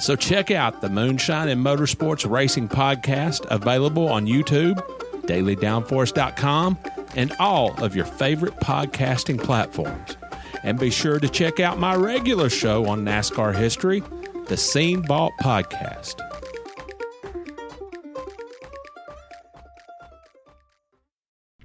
So check out the Moonshine and Motorsports Racing Podcast, available on YouTube, dailydownforce.com, and all of your favorite podcasting platforms. And be sure to check out my regular show on NASCAR history, the Scene Vault Podcast.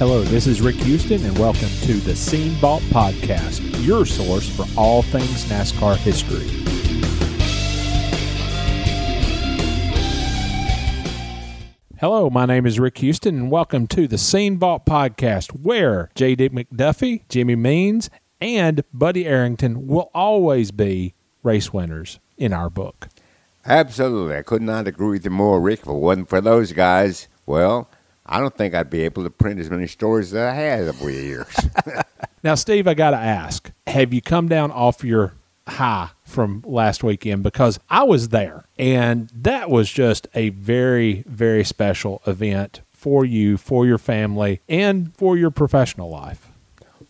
Hello, this is Rick Houston, and welcome to the Scene Vault Podcast, your source for all things NASCAR history. Hello, my name is Rick Houston, and welcome to the Scene Vault Podcast, where J.D. McDuffie, Jimmy Means, and Buddy Arrington will always be race winners in our book. Absolutely. I could not agree with you more, Rick. It wasn't for those guys, well, I don't think I'd be able to print as many stories as I have over the years. Now, Steve, I got to ask have you come down off your high from last weekend? Because I was there, and that was just a very, very special event for you, for your family, and for your professional life.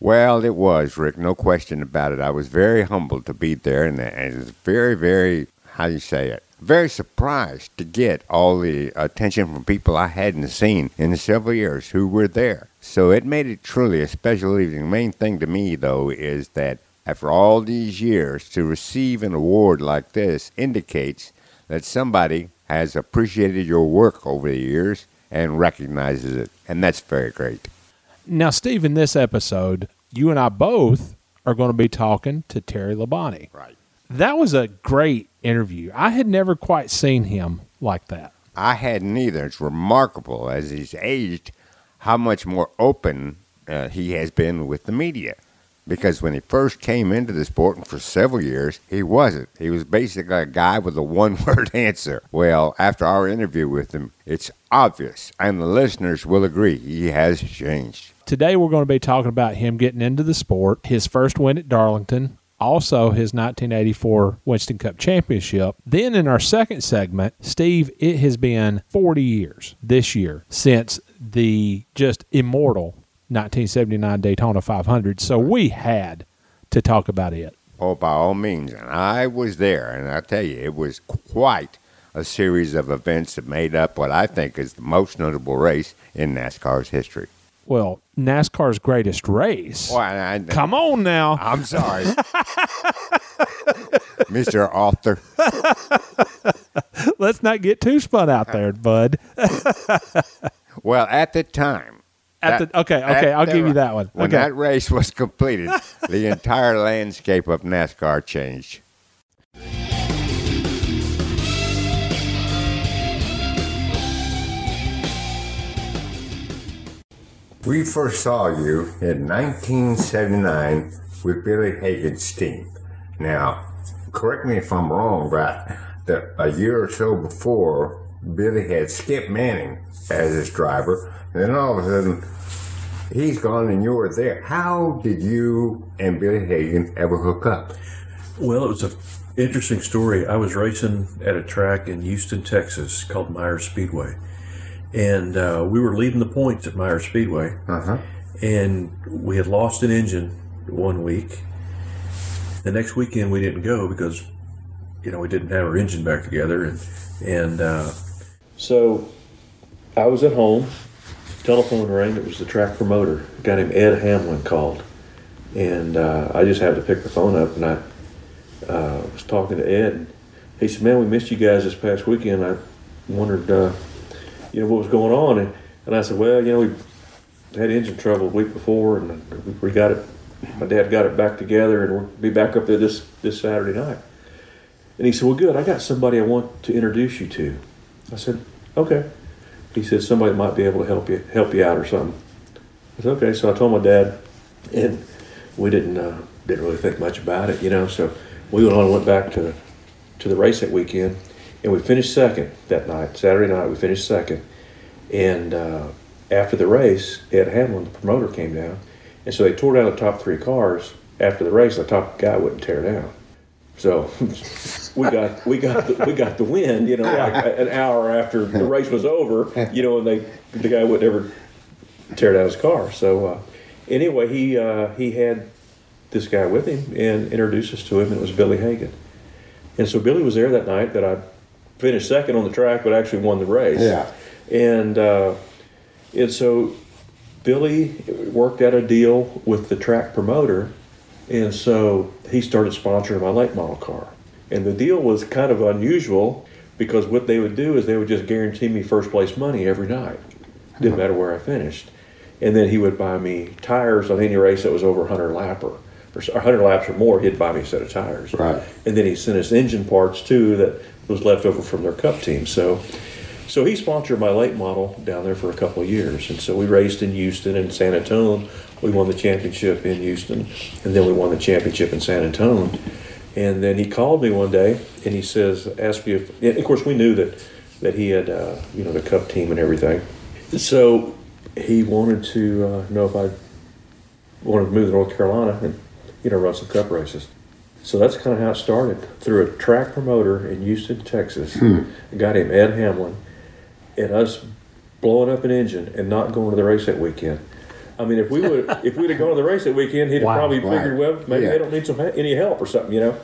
well, it was, Rick. No question about it. I was very humbled to be there, and, and it was very, very, how do you say it? Very surprised to get all the attention from people I hadn't seen in several years who were there. So it made it truly a special evening. The main thing to me, though, is that after all these years, to receive an award like this indicates that somebody has appreciated your work over the years and recognizes it, and that's very great. Now, Steve, in this episode, you and I both are going to be talking to Terry Labonte. Right. That was a great interview. I had never quite seen him like that. I hadn't either. It's remarkable as he's aged how much more open uh, he has been with the media. Because when he first came into the sport, and for several years, he wasn't. He was basically a guy with a one word answer. Well, after our interview with him, it's obvious, and the listeners will agree, he has changed. Today, we're going to be talking about him getting into the sport, his first win at Darlington, also his 1984 Winston Cup Championship. Then, in our second segment, Steve, it has been 40 years this year since the just immortal 1979 Daytona 500. So we had to talk about it. Oh, by all means. And I was there, and I tell you, it was quite a series of events that made up what I think is the most notable race in NASCAR's history. Well, NASCAR's greatest race. Well, I, I, Come on now. I'm sorry. Mr. Author. Let's not get too spun out uh, there, bud. Well, at the time, At that- the okay, okay, I'll the- give you that one. When Okay. that race was completed, the entire landscape of NASCAR changed. We first saw you in 1979 with Billy Hagan's team. Now, correct me if I'm wrong, but a year or so before, Billy had Skip Manning as his driver, and then all of a sudden, he's gone and you were there. How did you and Billy Hagan ever hook up? Well, it was an interesting story. I was racing at a track in Houston, Texas, called Myers Speedway, and uh, we were leading the points at Myers Speedway. Uh huh. And we had lost an engine one week. The next weekend we didn't go because, you know, we didn't have our engine back together, and and uh, so I was at home. Telephone rang. It was the track promoter, a guy named Ed Hamlin called, and uh, I just had to pick the phone up, and I uh, was talking to Ed. And he said, "Man, we missed you guys this past weekend. I wondered, uh, you know, what was going on." And, and I said, "Well, you know, we had engine trouble the week before, and we- got it. My dad got it back together, and we'll be back up there this this Saturday night." And he said, "Well, good. I got somebody I want to introduce you to." I said, "Okay." He said, "Somebody might be able to help you help you out or something." I said, "Okay." So I told my dad, and we didn't uh, didn't really think much about it, you know. So we went on and went back to to the race that weekend, and we finished second that night. Saturday night, we finished second, and uh, after the race, Ed Hamlin, the promoter, came down, and so they tore down the top three cars. After the race, the top guy wouldn't tear down, so we got we got the, we got the win. You know, like an hour after the race was over, you know, and they the guy would never tear down his car. So uh, anyway, he uh, he had this guy with him and introduced us to him. And it was Billy Hagan, and so Billy was there that night. That I finished second on the track, but actually won the race. Yeah. and uh, and so Billy worked out a deal with the track promoter, and so he started sponsoring my late model car. And the deal was kind of unusual because what they would do is they would just guarantee me first place money every night. Didn't matter where I finished. And then he would buy me tires on any race that was over 100 lapper. Or 100 laps or more, he'd buy me a set of tires. Right. And then he sent us engine parts too that was left over from their cup team. So so he sponsored my late model down there for a couple of years. And so we raced in Houston and San Antonio. We won the championship in Houston, and then we won the championship in San Antonio. And then he called me one day and he says, asked me if, and of course, we knew that, that he had, uh, you know, the cup team and everything. So he wanted to uh, know if I wanted to move to North Carolina and, you know, run some cup races. So that's kind of how it started through a track promoter in Houston, Texas, hmm. a guy named Ed Hamlin, and us blowing up an engine and not going to the race that weekend. I mean, if we would if we'd have gone to the race that weekend, he'd have Wow. probably Right. figured, well, maybe Yeah. they don't need some any help or something, you know.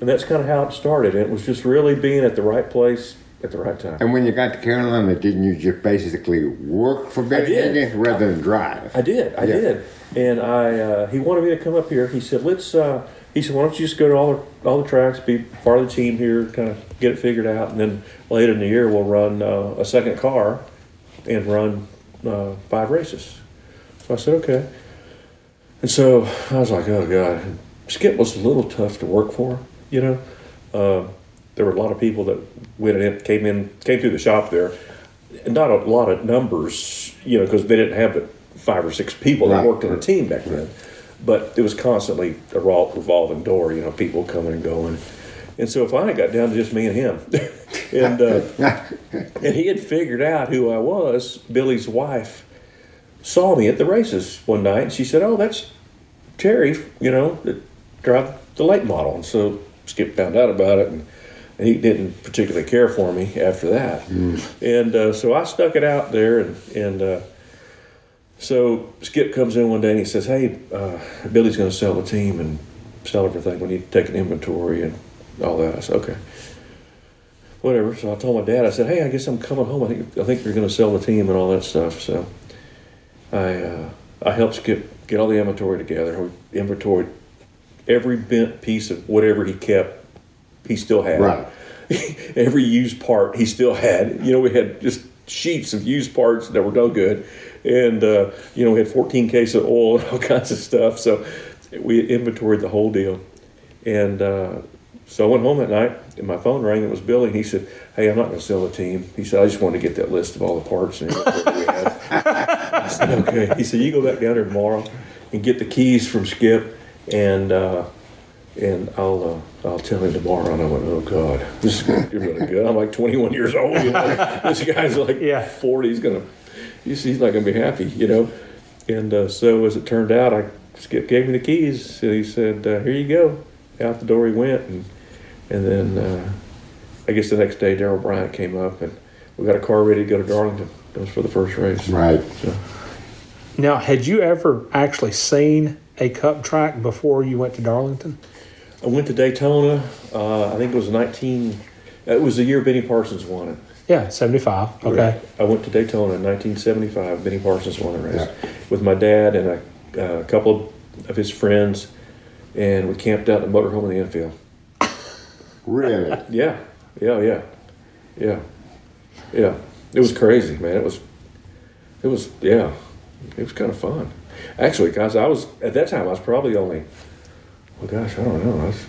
And that's kind of how it started. And it was just really being at the right place at the right time. And when you got to Carolina, didn't you just basically work for did. Hagan rather than drive? I did, I Yeah. did, and I uh, he wanted me to come up here. He said, "Let's." Uh, he said, "Why don't you just go to all the all the tracks, be part of the team here, kind of get it figured out, and then later in the year we'll run uh, a second car and run uh, five races." So I said, "Okay." And so I was like, "Oh God." Skip was a little tough to work for, you know. There were a lot of people that went in, came in, came through the shop there. Not a lot of numbers, you know, because they didn't have but five or six people that Right. worked on a team back then. But it was constantly a revolving door, you know, people coming and going. And so finally got down to just me and him. and uh, and he had figured out who I was. Billy's wife saw me at the races one night, and she said, "Oh, that's Terry, you know, that drive the late model." And so Skip found out about it, and he didn't particularly care for me after that. And uh, so I stuck it out there, and and uh, so Skip comes in one day and he says, "Hey, uh, Billy's going to sell the team and sell everything. We need to take an inventory and all that." I said, "Okay." Whatever. So I told my dad. I said, "Hey, I guess I'm coming home. I think I think you're going to sell the team and all that stuff." So I uh, I helped Skip get all the inventory together. We inventoried every bent piece of whatever he kept. He still had Right. every used part he still had. You know, we had just sheets of used parts that were no good, and uh, you know we had 14 cases of oil and all kinds of stuff. So we inventoried the whole deal, and uh, so I went home that night and my phone rang. It was Billy, and he said, "Hey, I'm not going to sell the team." He said, "I just want to get that list of all the parts and we had." I said, "Okay." He said, "You go back down there tomorrow and get the keys from Skip, and." Uh, and I'll uh, I'll tell him tomorrow. And I went, oh God, this is gonna be really good. I'm like 21 years old. You know? this guy's like Yeah. 40. He's gonna, he's, he's not gonna be happy, you know. And uh, so as it turned out, I Skip gave me the keys. And he said, uh, here you go. Out the door he went, and and then uh, I guess the next day Daryl Bryant came up, and we got a car ready to go to Darlington. That was for the first race. Right. So, Now, had you ever actually seen a cup track before you went to Darlington? I went to Daytona. Uh, I think it was 19. It was the year Benny Parsons won it. Yeah, 75. Okay. I went to Daytona in 1975. Benny Parsons won the race with my dad and a, a couple of his friends, and we camped out in the motorhome in the infield. Really? Yeah, yeah, yeah, yeah, yeah. It was crazy, man. It was, it was, yeah, it was kind of fun. Actually, guys, I was at that time. I was probably only, well, gosh, I don't know. I was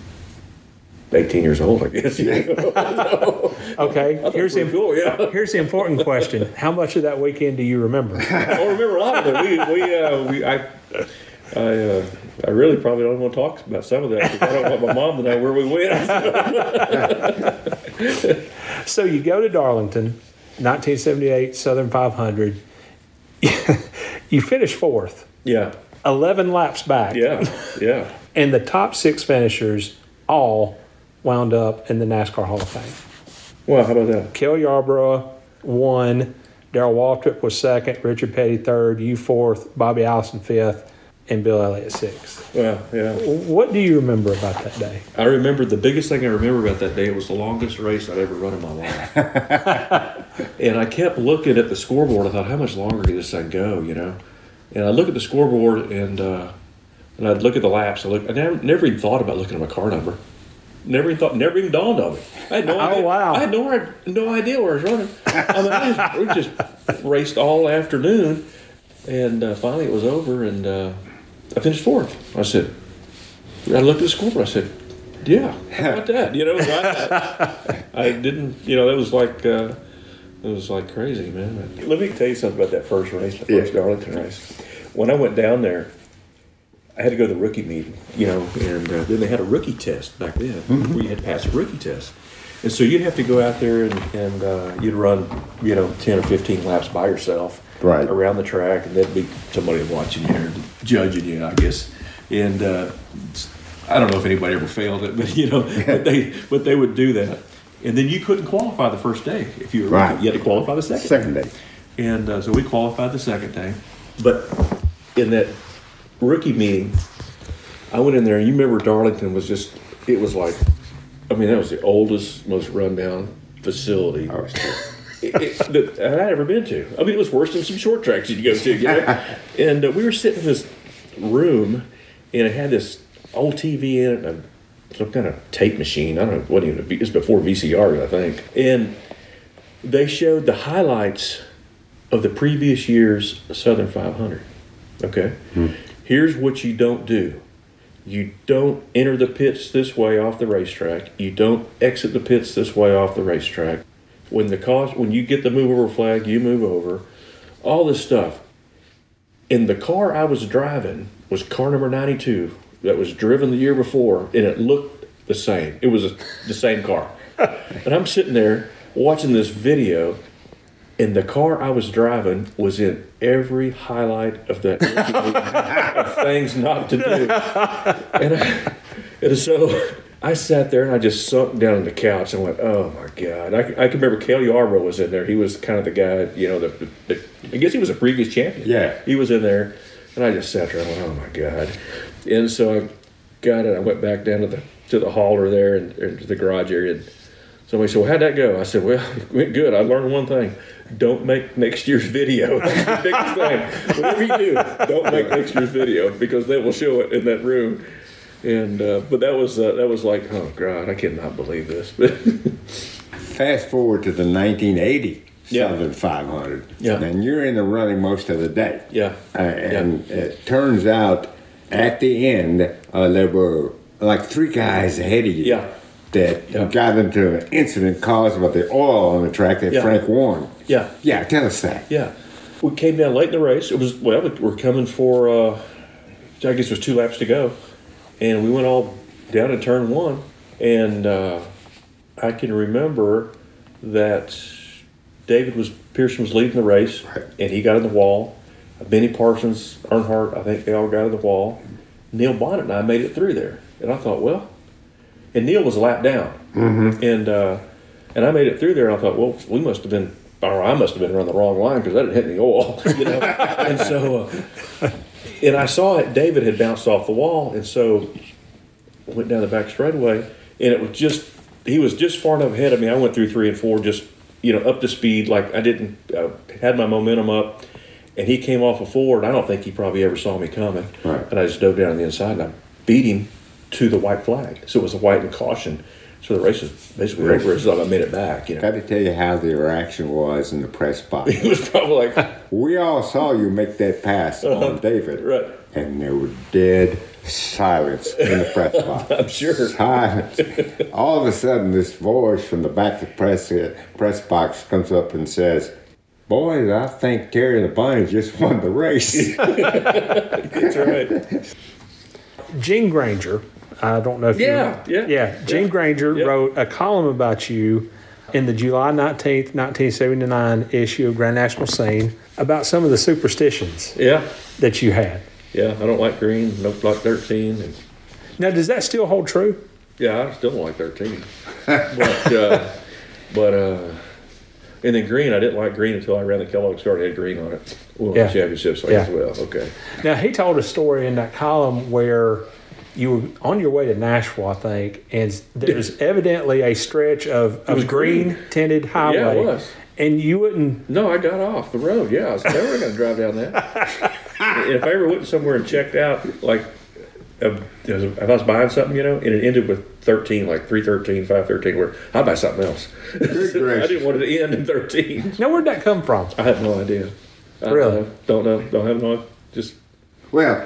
18 years old, I guess. You know? Okay. Here's the, cool, yeah. here's the important question How much of that weekend do you remember? I don't remember a lot of it. We, we, uh, we I, I, uh, I really probably don't want to talk about some of that because I don't want my mom to know where we went. So you go to Darlington, 1978 Southern 500. you finish fourth, yeah, 11 laps back. yeah, yeah. And the top six finishers all wound up in the NASCAR Hall of Fame. Well, how about that? Cale Yarborough won, Darrell Waltrip was second, Richard Petty third, you fourth, Bobby Allison fifth, and Bill Elliott sixth. Well, yeah. What do you remember about that day? I remember the biggest thing I remember about that day. It was the longest race I'd ever run in my life. and I kept looking at the scoreboard. I thought, how much longer can this thing go? You know. And I look at the scoreboard and uh, and I'd look at the laps. I look. I never, never even thought about looking at my car number. Never even thought. Never even dawned on me. I had no Oh, idea. wow. I had no no idea where I was running. I mean, I just, we just raced all afternoon, and uh, finally it was over, and uh, I finished fourth. I said, I looked at the scoreboard. I said, "Yeah, how about that?" You know, I, I didn't. You know, that was like uh, it was like crazy, man. Let me tell you something about that first race, the first Darlington race. When I went down there, I had to go to the rookie meeting. You know, and uh, then they had a rookie test back then, where you had to pass a rookie test. And so you'd have to go out there and, and uh, you'd run, you know, 10 or 15 laps by yourself Right. around the track, and there'd be somebody watching you and judging you, I guess. And uh, I don't know if anybody ever failed it, but you know, but they but they would do that. And then you couldn't qualify the first day if you were Right. rookie. You had to qualify the second. Second day. And uh, so we qualified the second day. But in that rookie meeting, I went in there, and you remember Darlington was just, it was like, I mean, that was the oldest, most rundown facility it, it, that I'd ever been to. I mean, it was worse than some short tracks you'd go to, you know? and uh, we were sitting in this room, and it had this old TV in it, and a, some kind of tape machine. I don't know what even it was before VCRs, I think. And they showed the highlights of the previous year's Southern 500. Okay, here's what you don't do. You don't enter the pits this way off the racetrack. You don't exit the pits this way off the racetrack. When the cost, when you get the move over flag, you move over. All this stuff. In the car I was driving was car number 92 that was driven the year before, and it looked the same. It was a, the same car. and I'm sitting there watching this video, and the car I was driving was in every highlight of that of things not to do. And, I, and so I sat there and I just sunk down on the couch and went, "Oh my god!" I, I can remember Cale Yarborough was in there. He was kind of the guy, you know. The, the, I guess he was a previous champion. Yeah. he was in there, and I just sat there and went, "Oh my god!" And so I got it. I went back down to the to the hauler there and, and to the garage area. And somebody said, "Well, how'd that go?" I said, "Well, it went good. I learned one thing: don't make next year's video. That's the biggest thing. Whatever you do, don't make next year's video because they will show it in that room." And uh, but that was uh, that was like, oh god, I cannot believe this. But Fast forward to the 1980 Yeah. Southern 500. Yeah. And you're in the running most of the day. yeah, Uh, and it turns out at the end, uh, there were like three guys ahead of you Yeah. That Yeah. got into an incident caused by the oil on the track that Yeah. Frank warned. yeah, Yeah, tell us that. yeah. We came down late in the race. It was well, we're coming for. Uh, I guess it was two laps to go, and we went all down in turn one, and uh, I can remember that David was Pearson was leading the race, and he got in the wall. Benny Parsons, Earnhardt, I think they all got in the wall. Neil Bonnett and I made it through there, and I thought, well, and Neil was a lap down, mm-hmm. and uh, and I made it through there, and I thought, well, we must have been, or I must have been running the wrong line because I didn't hit any oil, you know. and so, uh, and I saw it. David had bounced off the wall, and so went down the back straightaway, and it was just he was just far enough ahead of me. I went through three and four, just you know, up to speed. Like I didn't uh, had my momentum up, and he came off a four, and I don't think he probably ever saw me coming. Right. And I just dove down on the inside, and I beat him to the white flag. So it was a white and caution. So the race was basically over. It's like I made it back. You know, Got to tell you how the reaction was in the press box. it was probably like we all saw you make that pass uh-huh. on David. right. And there was dead silence in the press box. I'm sure. Silence. All of a sudden, this voice from the back of the press uh, press box comes up and says, "Boys, I think Terry Labonte just won the race." That's right. Gene Granger, I don't know if Yeah, you yeah, yeah. Gene yeah, Granger yeah. wrote a column about you in the July nineteenth, nineteen seventy nine issue of Grand National Scene about some of the superstitions Yeah, that you had. yeah. I don't like green. Don't like thirteen. And Now, does that still hold true? Yeah, I still don't like thirteen, but uh, but uh, and then green. I didn't like green until I ran the Kellogg's car. It had green on it. Well, Yeah. the championship. So Yeah. guess, well, okay. Now, he told a story in that column where you were on your way to Nashville, I think, and there's evidently a stretch of, was of green, green. tinted highway. Yeah, it was. And you wouldn't. No, I got off the road. Yeah, I was never going to drive down that. if I ever went somewhere and checked out, like uh, if I was buying something, you know, and it ended with 13, like 313, 513, where I'd buy something else. I gracious. didn't want it to end in 13. Now, where'd that come from? I have no idea. I don't Really? know. Don't know. Don't have no. Just well, ra-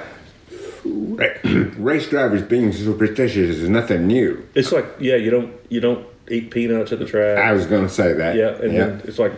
race drivers being superstitious is nothing new. it's like yeah, you don't you don't eat peanuts at the track. I was going to say that. yeah, and then it's like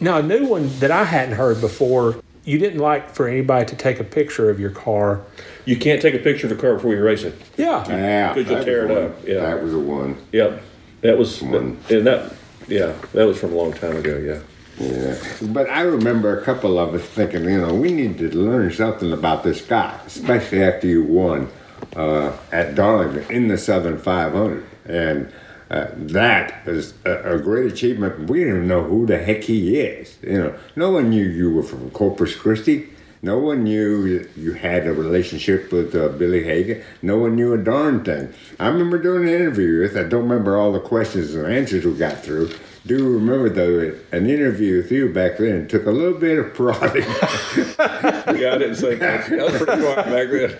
Now, a new one that I hadn't heard before. You didn't like for anybody to take a picture of your car. you can't take a picture of a car before you race it. Yeah. Yeah, Could you that tear it one. up? Yeah. that was a one. Yep, that was One. and that yeah that was from a long time ago. Yeah. Yeah, but I remember a couple of us thinking, you know, we need to learn something about this guy, especially after you won uh, at Darlington in the Southern 500, and uh, that is a, a great achievement. We didn't know who the heck he is. You know, no one knew you were from Corpus Christi. No one knew you had a relationship with uh, Billy Hagan. No one knew a darn thing. I remember doing an interview with. I don't remember all the questions and answers we got through. Do remember though that an interview with you back then took a little bit of prodding yeah, I didn't say much. I was pretty quiet back then.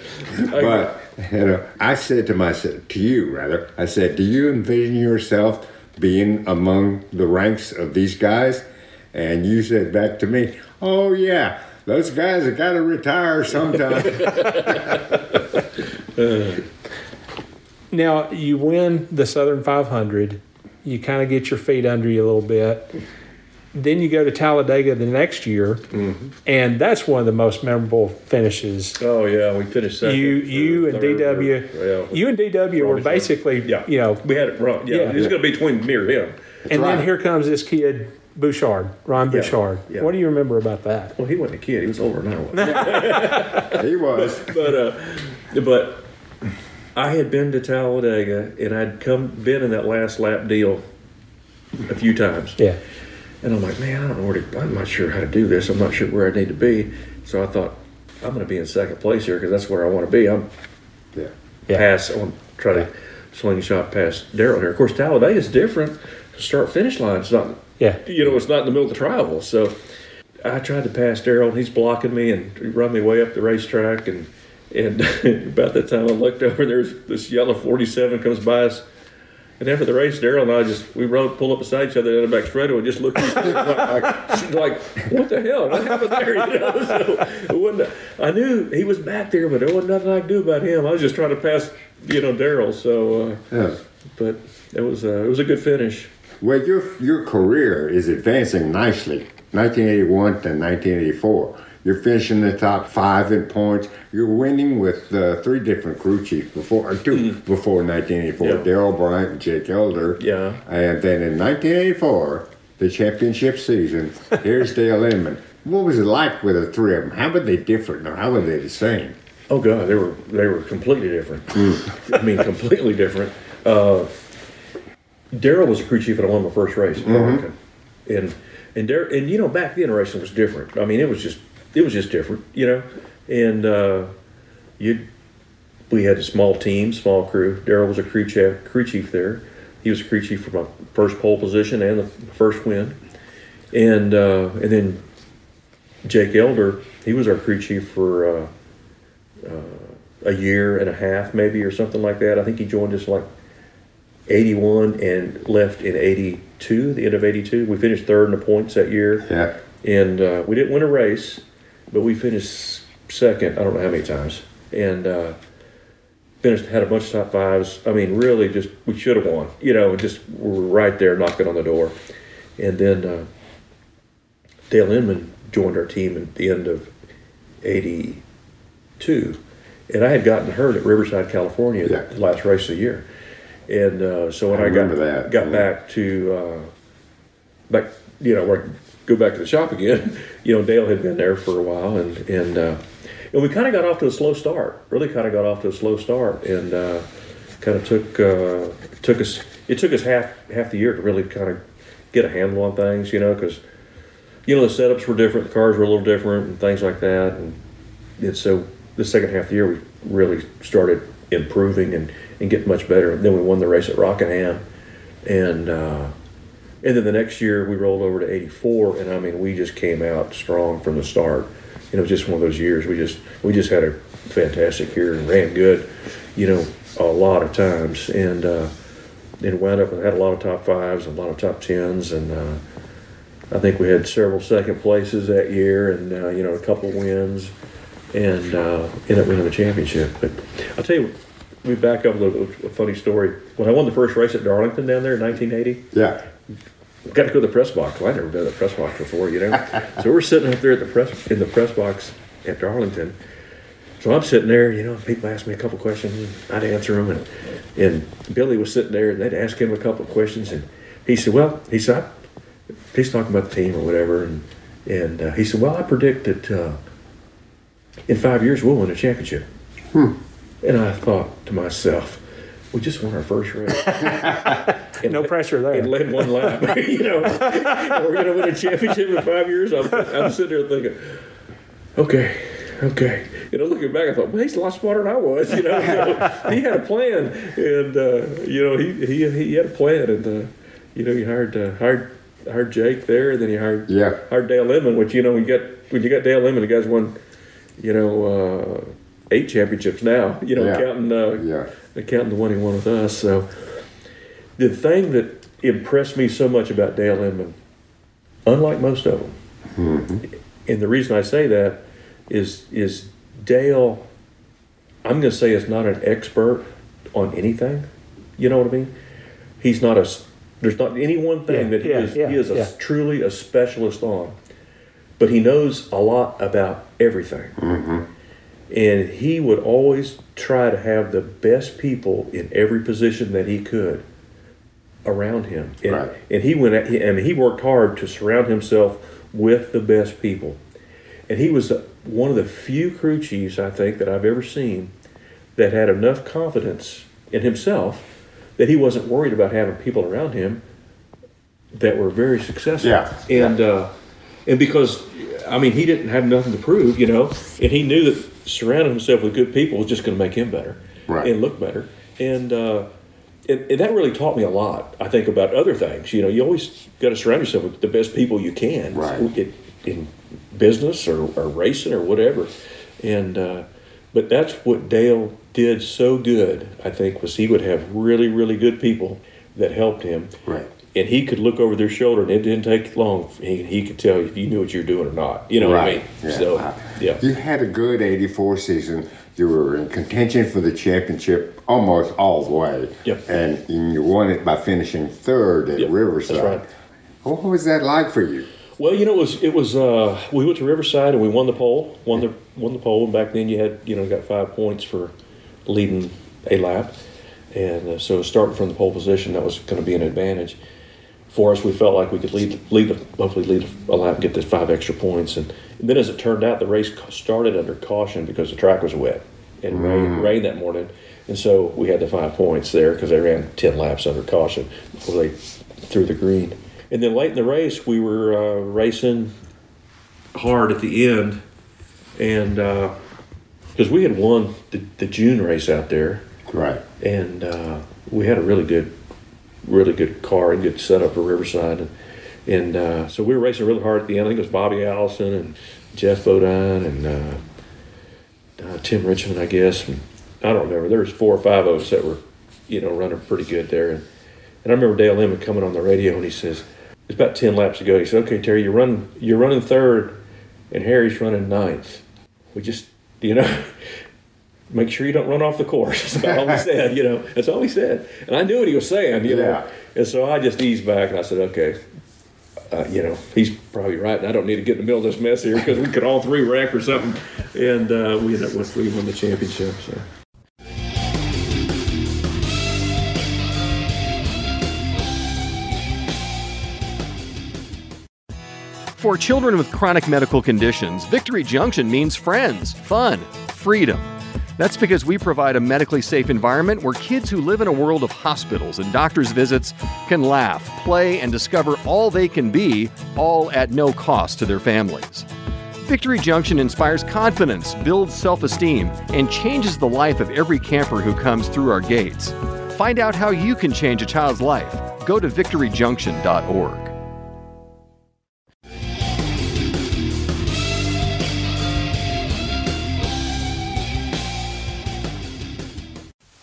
I- But you know, I said to myself, to you rather, I said, do you envision yourself being among the ranks of these guys? And you said back to me, oh yeah, those guys have got to retire sometime. Now you win the Southern 500. You kind of get your feet under you a little bit. Then you go to Talladega the next year, and that's one of the most memorable finishes. oh yeah, we finished second. You, you and third, or- DW, yeah. you and DW were basically, yeah, you know, we had it wrong. Yeah, Yeah. it's going to be between me or him. and right. then here comes this kid Bouchard, Ron Bouchard. yeah. What do you remember about that? Well, he wasn't a kid; he was older than I was. he was. but uh, but I had been to Talladega and I'd come been in that last lap deal a few times, Yeah, and I'm like, man, I don't know where to. I'm not sure how to do this. I'm not sure where I need to be. So I thought I'm going to be in second place here because that's where I want to be. I'm Yeah. Yeah. pass. I want to try to slingshot past Darrell here. Of course, Talladega is different. Start finish line. It's not. yeah. You know, it's not in the middle of the travel. So I tried to pass Darrell, and he's blocking me and he run me way up the racetrack. And and about that time, I looked over, and there's this yellow 47 comes by us. And after the race, Darrell and I just we rode pull up beside each other in the back straightaway and just looked at each other like, like, like, what the hell? What happened there? You know, so it wasn't. I knew he was back there, but there wasn't nothing I could do about him. I was just trying to pass, you know, Darrell. So, uh, Yeah. but it was uh, it was a good finish. Well, your your career is advancing nicely. 1981 to 1984. You're finishing the top five in points. You're winning with uh, three different crew chiefs before, or two before 1984. Yeah. Daryl Bryant and Jake Elder. Yeah. And then in 1984, the championship season, here's Dale Inman. What was it like with the three of them? How were they different or how were they the same? Oh god, they were they were completely different. I mean, completely different. Uh, Daryl was a crew chief, and I won my first race Darlington. And and Dar- and you know back then racing was different. I mean, it was just it was just different, you know. And uh, you we had a small team, small crew. Daryl was a crew chief, crew chief there. He was a crew chief for my first pole position and the first win. And uh, and then Jake Elder, he was our crew chief for. Uh, a year and a half, maybe, or something like that. I think he joined us like 81 and left in 82, the end of 82. We finished third in the points that year. Yeah. And uh, we didn't win a race, but we finished second, I don't know how many times. And uh, finished, had a bunch of top fives. I mean, really, just, we should have won, you know, just we were right there knocking on the door. And then uh, Dale Inman joined our team at the end of 82 and I had gotten hurt at Riverside, California, Yeah. the last race of the year. And uh, so when I I, got that, got yeah. back to uh, back, you know, where go back to the shop again, you know, Dale had been there for a while, and and uh, and we kind of got off to a slow start. Really, kind of got off to a slow start, and uh, kind of took uh, took us. It took us half half the year to really kind of get a handle on things, you know, because you know the setups were different, the cars were a little different, and things like that, and and so the second half of the year we really started improving and, and getting much better. And then we won the race at Rockingham, and uh, and then the next year we rolled over to '84, and I mean we just came out strong from the start. It was just one of those years we just we just had a fantastic year and ran good, you know, a lot of times, and uh, and wound up and had a lot of top fives, a lot of top tens, and. Uh, I think we had several second places that year, and uh, you know a couple wins, and uh, ended up winning the championship. But I'll tell you, we back up a little. A funny story. When I won the first race at Darlington down there in 1980, Yeah. Got to go to the press box. Well, I'd never been to the press box before, you know. so we're sitting up there at the press in the press box at Darlington. So I'm sitting there, you know, people ask me a couple questions, and I'd answer them, and and Billy was sitting there, and they'd ask him a couple of questions, and he said, "Well," he said, "He's talking about the team or whatever," and and uh, he said, "Well, I predict that uh, in five years we'll win a championship." And I thought to myself, "We just won our first race." And No let- pressure there. And led one lap. you know, we're going to win a championship in five years. I'm, I'm sitting there thinking, okay, okay. You know, looking back, I thought, well, he's a lot smarter than I was. You know, So he had a plan, and uh, you know, he, he he had a plan, and uh, you know, he hired uh, hired hired Jake there, and then he hired Yeah. hired Dale Inman, which you know, when you got when you got Dale Inman, the guys won you know, uh, eight championships now. You know, Yeah. counting uh, Yeah. counting the one he won with us. So the thing that impressed me so much about Dale Inman, unlike most of them, mm-hmm. and the reason I say that is is Dale. I'm going to say is not an expert on anything. You know what I mean? He's not a. There's not any one thing Yeah, that he yeah, is. yeah, he is a, truly a specialist on, but he knows a lot about everything. Mm-hmm. And he would always try to have the best people in every position that he could around him. And, Right. and he went. I mean, he worked hard to surround himself with the best people. And he was one of the few crew chiefs I think that I've ever seen that had enough confidence in himself that he wasn't worried about having people around him that were very successful. Yeah. And uh, and because I mean he didn't have nothing to prove, you know, and he knew that surrounding himself with good people was just going to make him better Right. and look better. And, uh, and and that really taught me a lot. I think about other things. You know, you always got to surround yourself with the best people you can. Right. In, in business or, or racing or whatever. And uh, but that's what Dale did so good. I think was he would have really really good people that helped him. Right. And he could look over their shoulder, and it didn't take long. He, he could tell if you knew what you were doing or not. You know what I mean? Yeah. So, yeah. You had a good 84 season. You were in contention for the championship almost all the way. Yep. And you won it by finishing third at Yep, Riverside. that's right. What was that like for you? Well, you know, it was it was uh, we went to Riverside and we won the pole, won the won the pole. And back then, you had you know got five points for leading a lap, and uh, so starting from the pole position, that was going to be an advantage for us. We felt like we could lead lead hopefully lead a lap and get the five extra points. And, and then, as it turned out, the race started under caution because the track was wet and rain rain that morning, and so we had the five points there because they ran ten laps under caution before they threw the green. And then late in the race, we were uh, racing hard at the end, and because we had won the, the June race out there, Right. and uh, we had a really good, really good car and good setup for Riverside, and, and uh, so we were racing really hard at the end. I think it was Bobby Allison and Geoff Bodine and uh, uh, Tim Richmond, I guess. And I don't remember. There was four or five of us that were, you know, running pretty good there. And, and I remember Dale Inman coming on the radio and he says, "It's about ten laps to go." He said, "Okay, Terry, you're running, you're running third, and Harry's running ninth. We just, you know." Make sure you don't run off the course. That's about all he said, you know. That's all he said. And I knew what he was saying, you know. And so I just eased back and I said, okay, uh, you know, he's probably right, and I don't need to get in the middle of this mess here because we could all three wreck or something. And uh, we ended up with we won the championship. So. For children with chronic medical conditions, Victory Junction means friends, fun, freedom. That's because we provide a medically safe environment where kids who live in a world of hospitals and doctors' visits can laugh, play, and discover all they can be, all at no cost to their families. Victory Junction inspires confidence, builds self esteem, and changes the life of every camper who comes through our gates. Find out how you can change a child's life. Go to victoryjunction.org.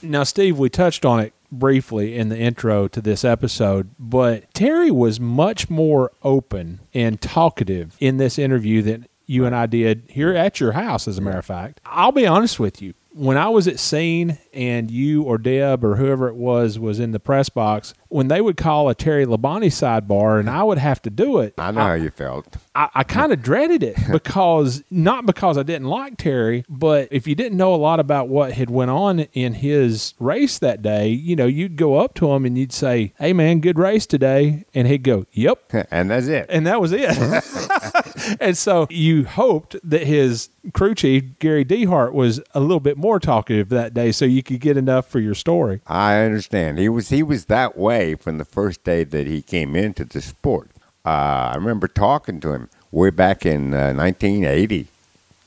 Now, Steve, we touched on it briefly in the intro to this episode, but Terry was much more open and talkative in this interview than you and I did here at your house, as a matter of fact. I'll be honest with you. When I was at scene and you or Deb or whoever it was was in the press box, when they would call a Terry Labonte sidebar and I would have to do it, I know how you felt. I, I kind of dreaded it because not because I didn't like Terry, but if you didn't know a lot about what had went on in his race that day, you know, you'd go up to him and you'd say, "Hey, man, good race today," and he'd go, "Yep," And that's it. and that was it. and so you hoped that his crew chief Gary Dehart was a little bit more talkative that day, so you could get enough for your story. I understand. He was he was that way from the first day that he came into the sport. Uh, I remember talking to him way back in uh, 1980.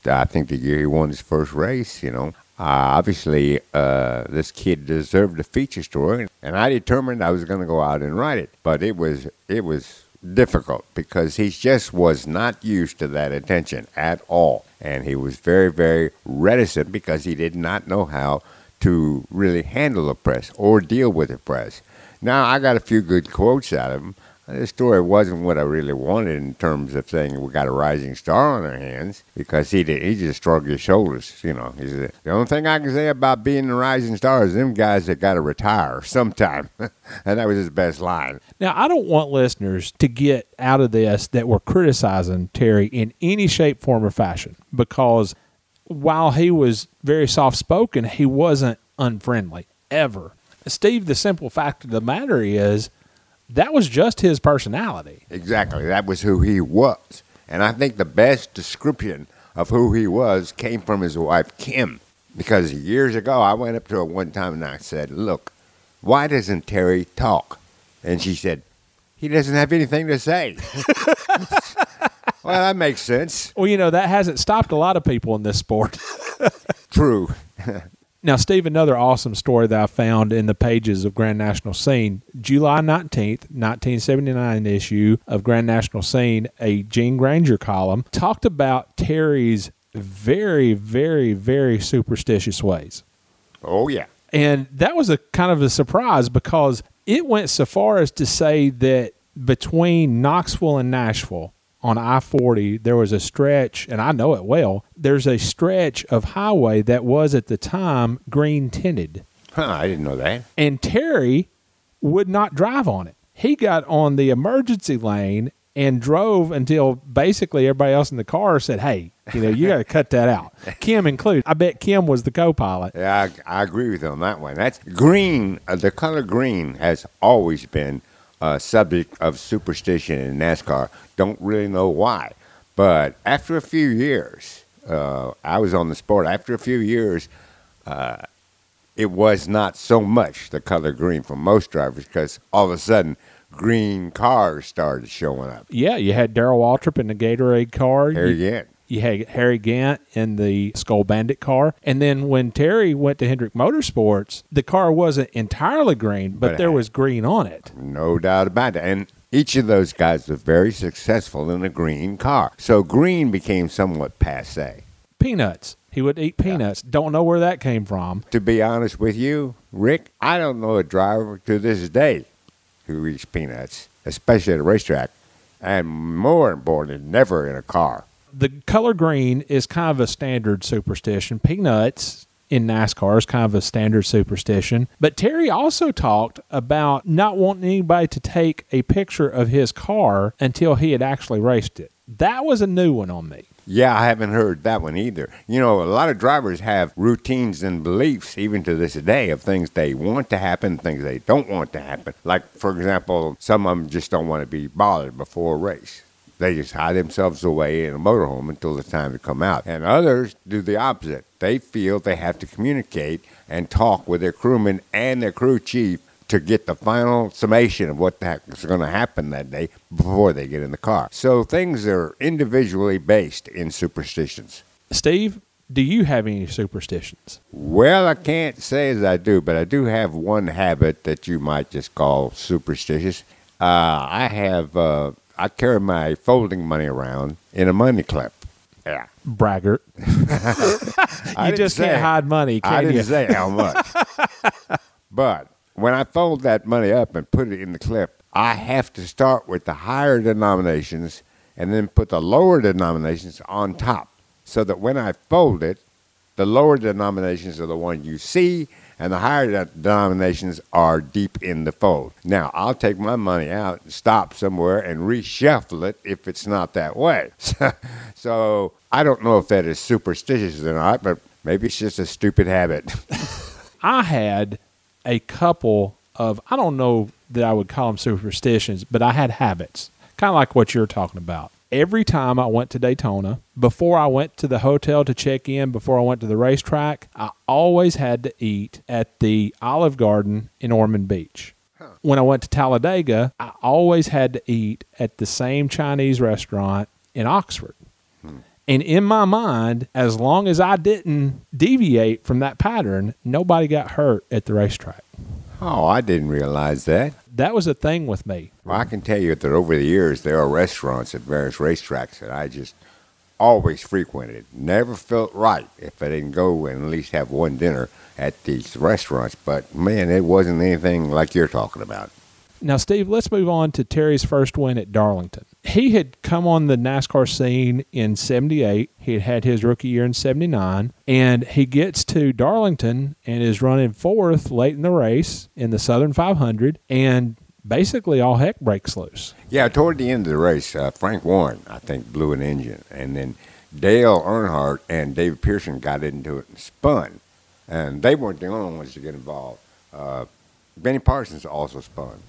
I think the year he won his first race. You know, uh, obviously uh, this kid deserved a feature story, and I determined I was going to go out and write it. But it was it was difficult because he just was not used to that attention at all. And he was very, very reticent because he did not know how to really handle the press or deal with the press. Now, I got a few good quotes out of him. This story wasn't what I really wanted in terms of saying we got a rising star on our hands because he did, he just shrugged his shoulders. You know, he said, the only thing I can say about being a rising star is them guys that got to retire sometime, and that was his best line. Now, I don't want listeners to get out of this that we're criticizing Terry in any shape, form, or fashion because while he was very soft spoken, he wasn't unfriendly ever. Steve, the simple fact of the matter is that was just his personality. Exactly. That was who he was. And I think the best description of who he was came from his wife, Kim. Because years ago, I went up to her one time and I said, Look, why doesn't Terry talk? And she said, He doesn't have anything to say. well, that makes sense. Well, you know, that hasn't stopped a lot of people in this sport. True. Now, Steve, another awesome story that I found in the pages of Grand National Scene, July 19th, 1979 issue of Grand National Scene, a Gene Granger column, talked about Terry's very, very, very superstitious ways. Oh, yeah. And that was a kind of a surprise because it went so far as to say that between Knoxville and Nashville, on I 40, there was a stretch, and I know it well. There's a stretch of highway that was at the time green tinted. Huh, I didn't know that. And Terry would not drive on it. He got on the emergency lane and drove until basically everybody else in the car said, Hey, you know, you got to cut that out. Kim included. I bet Kim was the co pilot. Yeah, I, I, agree with you on that one. That's green. Uh, the color green has always been a subject of superstition in NASCAR. Don't really know why. But after a few years, uh, I was on the sport. After a few years, uh, it was not so much the color green for most drivers because all of a sudden, green cars started showing up. Yeah, you had Darrell Waltrip in the Gatorade car. Harry you, Gant. You had Harry Gant in the Skoal Bandit car. And then when Terry went to Hendrick Motorsports, the car wasn't entirely green, but, But there was green on it. No doubt about it. And each of those guys was very successful in a green car. So green became somewhat passe. Peanuts. He would eat peanuts. Don't know where that came from. To be honest with you, Rick, I don't know a driver to this day who eats peanuts, especially at a racetrack. And more important, never in a car. The color green is kind of a standard superstition. Peanuts in NASCAR is kind of a standard superstition. But Terry also talked about not wanting anybody to take a picture of his car until he had actually raced it. That was a new one on me. Yeah, I haven't heard that one either. You know, a lot of drivers have routines and beliefs, even to this day, of things they want to happen, things they don't want to happen. Like, for example, some of them just don't want to be bothered before a race. They just hide themselves away in a motorhome until it's time to come out. And others do the opposite. They feel they have to communicate and talk with their crewman and their crew chief to get the final summation of what the heck is going to happen that day before they get in the car. So things are individually based in superstitions. Steve, do you have any superstitions? Well, I can't say as I do, but I do have one habit that you might just call superstitious. Uh, I have uh, I carry my folding money around in a money clip. Yeah, Braggart. You just say- can't hide money, can I didn't you? say how much. but when I fold that money up and put it in the clip, I have to start with the higher denominations and then put the lower denominations on top so that when I fold it, the lower denominations are the one you see and the higher de- denominations are deep in the fold. Now, I'll take my money out and stop somewhere and reshuffle it if it's not that way. so I don't know if that is superstitious or not, but maybe it's just a stupid habit. I had a couple of, I don't know that I would call them superstitions, but I had habits, kind of like what you're talking about. Every time I went to Daytona, before I went to the hotel to check in, before I went to the racetrack, I always had to eat at the Olive Garden in Ormond Beach. When I went to Talladega, I always had to eat at the same Chinese restaurant in Oxford. Hmm. And in my mind, as long as I didn't deviate from that pattern, nobody got hurt at the racetrack. oh, I didn't realize that. That was a thing with me. Well, I can tell you that over the years, there are restaurants at various racetracks that I just always frequented. Never felt right if I didn't go and at least have one dinner at these restaurants. But man, it wasn't anything like you're talking about. Now, Steve, let's move on to Terry's first win at Darlington. He had come on the NASCAR scene in 78. He had had his rookie year in 79. And he gets to Darlington and is running fourth late in the race in the Southern 500. And basically, all heck breaks loose. Yeah, toward the end of the race, uh, Frank Warren, I think, blew an engine. And then Dale Earnhardt and David Pearson got into it and spun. And they weren't the only ones to get involved. Uh, Benny Parsons also spun.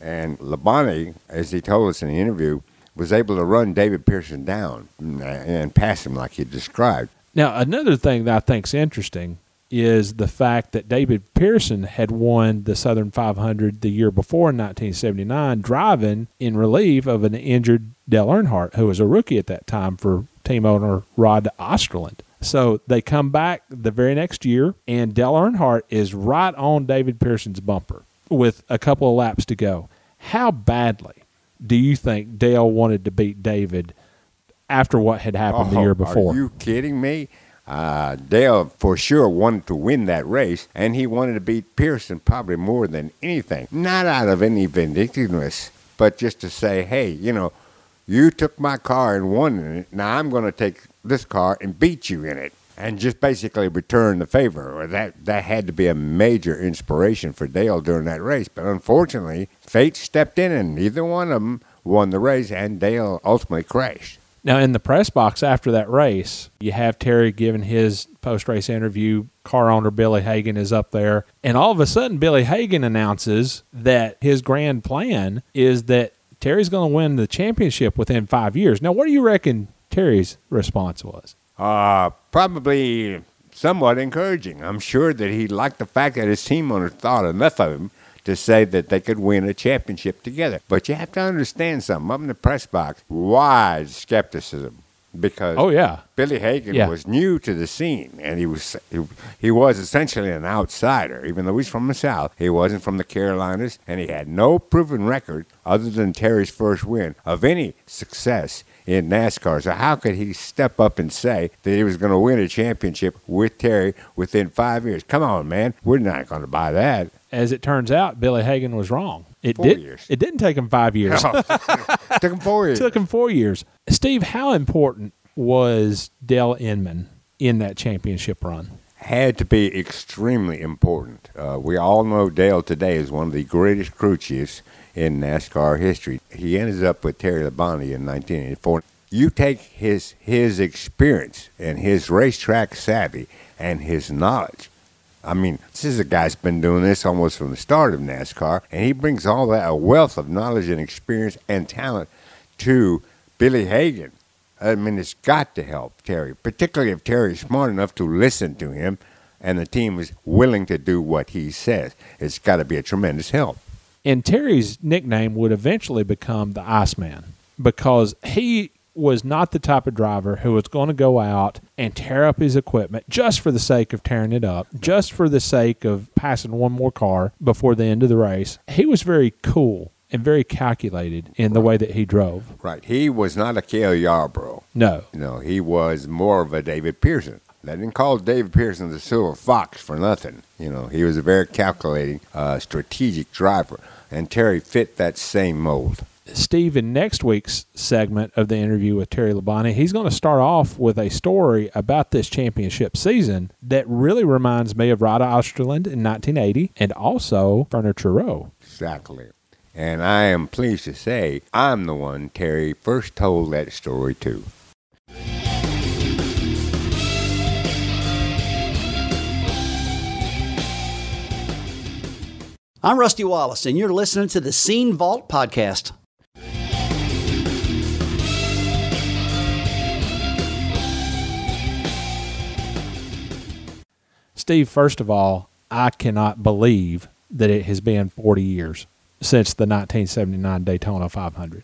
And Labonte, as he told us in the interview, was able to run David Pearson down and pass him like he described. Now, another thing that I think's interesting is the fact that David Pearson had won the Southern 500 the year before in 1979, driving in relief of an injured Dale Earnhardt, who was a rookie at that time for team owner Rod Osterlund. So they come back the very next year, and Dale Earnhardt is right on David Pearson's bumper with a couple of laps to go. How badly do you think Dale wanted to beat David after what had happened oh, the year before? Are you kidding me? Uh, Dale for sure wanted to win that race, and he wanted to beat Pearson probably more than anything. Not out of any vindictiveness, but just to say, hey, you know, you took my car and won in it. Now I'm going to take this car and beat you in it and just basically return the favor. Or that that had to be a major inspiration for Dale during that race. But unfortunately, fate stepped in, and neither one of them won the race, and Dale ultimately crashed. Now, in the press box after that race, you have Terry giving his post race interview. Car owner Billy Hagan is up there. And all of a sudden, Billy Hagan announces that his grand plan is that Terry's going to win the championship within five years. Now, what do you reckon Terry's response was? Uh, probably somewhat encouraging. I'm sure that he liked the fact that his team owner thought enough of him to say that they could win a championship together. But you have to understand something. Up in the press box, wide skepticism because oh yeah, Billy Hagan Yeah. was new to the scene and he was he, he was essentially an outsider. Even though he's from the South, he wasn't from the Carolinas, and he had no proven record other than Terry's first win of any success in NASCAR. So how could he step up and say that he was going to win a championship with Terry within five years? Come on, man, we're not going to buy that. As it turns out, Billy Hagan was wrong. It Four did. years. It didn't take him five years. Took him four years. took him four years. Steve, how important was Dale Inman in that championship run? had to be extremely important. Uh, we all know Dale today is one of the greatest crew chiefs in NASCAR history. He ends up with Terry Labonte in 1984. You take his his experience and his racetrack savvy and his knowledge. I mean, this is a guy's been doing this almost from the start of NASCAR, and he brings all that a wealth of knowledge and experience and talent to Billy Hagan. I mean, it's got to help Terry, particularly if Terry's smart enough to listen to him and the team is willing to do what he says. It's got to be a tremendous help. And Terry's nickname would eventually become the Iceman because he was not the type of driver who was going to go out and tear up his equipment just for the sake of tearing it up, just for the sake of passing one more car before the end of the race. He was very cool and very calculated in the way that he drove. Right. He was not a Cale Yarborough. No. No, he was more of a David Pearson. They didn't call David Pearson the Silver Fox for nothing. You know, he was a very calculating, uh, strategic driver, and Terry fit that same mold. Steve, in next week's segment of the interview with Terry Labonte, he's going to start off with a story about this championship season that really reminds me of Rod Osterlund in 1980 and also Furniture Row. Exactly. And I am pleased to say I'm the one Terry first told that story to. I'm Rusty Wallace, and you're listening to the Scene Vault Podcast. Steve, first of all, I cannot believe that it has been 40 years since the 1979 Daytona 500.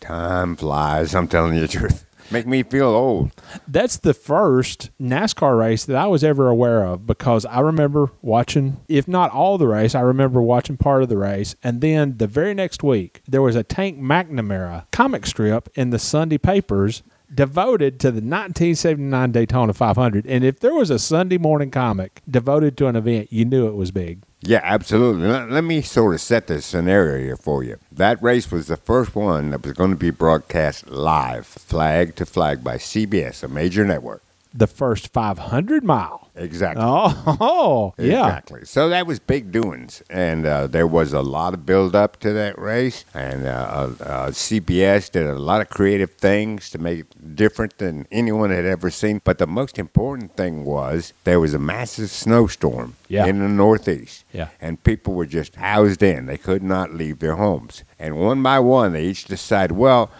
Time flies. I'm telling you the truth. Make me feel old. That's the first NASCAR race that I was ever aware of because I remember watching, if not all the race, I remember watching part of the race. And then the very next week, there was a Tank McNamara comic strip in the Sunday papers devoted to the 1979 Daytona 500. And if there was a Sunday morning comic devoted to an event, you knew it was big. Yeah, absolutely. Let, me sort of set the scenario here for you. That race was the first one that was going to be broadcast live, flag to flag by CBS, a major network. The first 500 mile. Exactly. Oh, yeah. Exactly. So that was big doings, and uh, there was a lot of build up to that race, and uh, uh, uh CBS did a lot of creative things to make it different than anyone had ever seen. But the most important thing was there was a massive snowstorm Yeah. in the Northeast, Yeah. and people were just housed in; they could not leave their homes. And one by one, they each decided, well.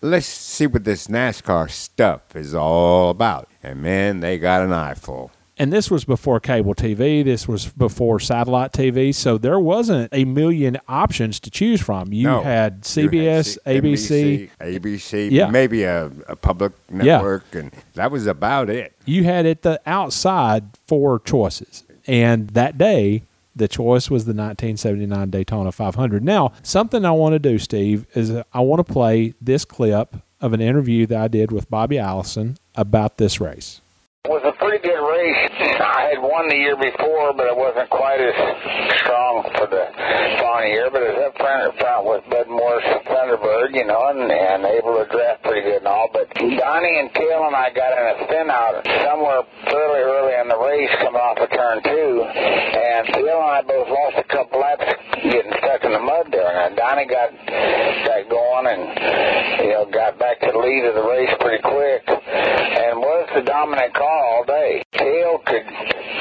Let's see what this NASCAR stuff is all about. And man, they got an eyeful. And this was before cable TV. This was before satellite TV. So there wasn't a million options to choose from. You No. had You CBS, had ABC. NBC, ABC, Yeah. maybe a, a public Yeah. network, and that was about it. You had at the outside four choices. And that day, the choice was the 1979 Daytona 500. Now, something I want to do, Steve, is I want to play this clip of an interview that I did with Bobby Allison about this race. Was a pretty good race. I had won the year before, but it wasn't quite as strong for the following year. But it was up front, up front with Bud Moore's Thunderbird, you know, and, and able to draft pretty good and all. But Donnie and Cale and I got in a spin out somewhere fairly early in the race, coming off of turn two, and Cale and I both lost a couple laps getting stuck in the mud there. And uh, Donnie got got going and you know got back to the lead of the race pretty quick, and was the dominant car all day. Cale could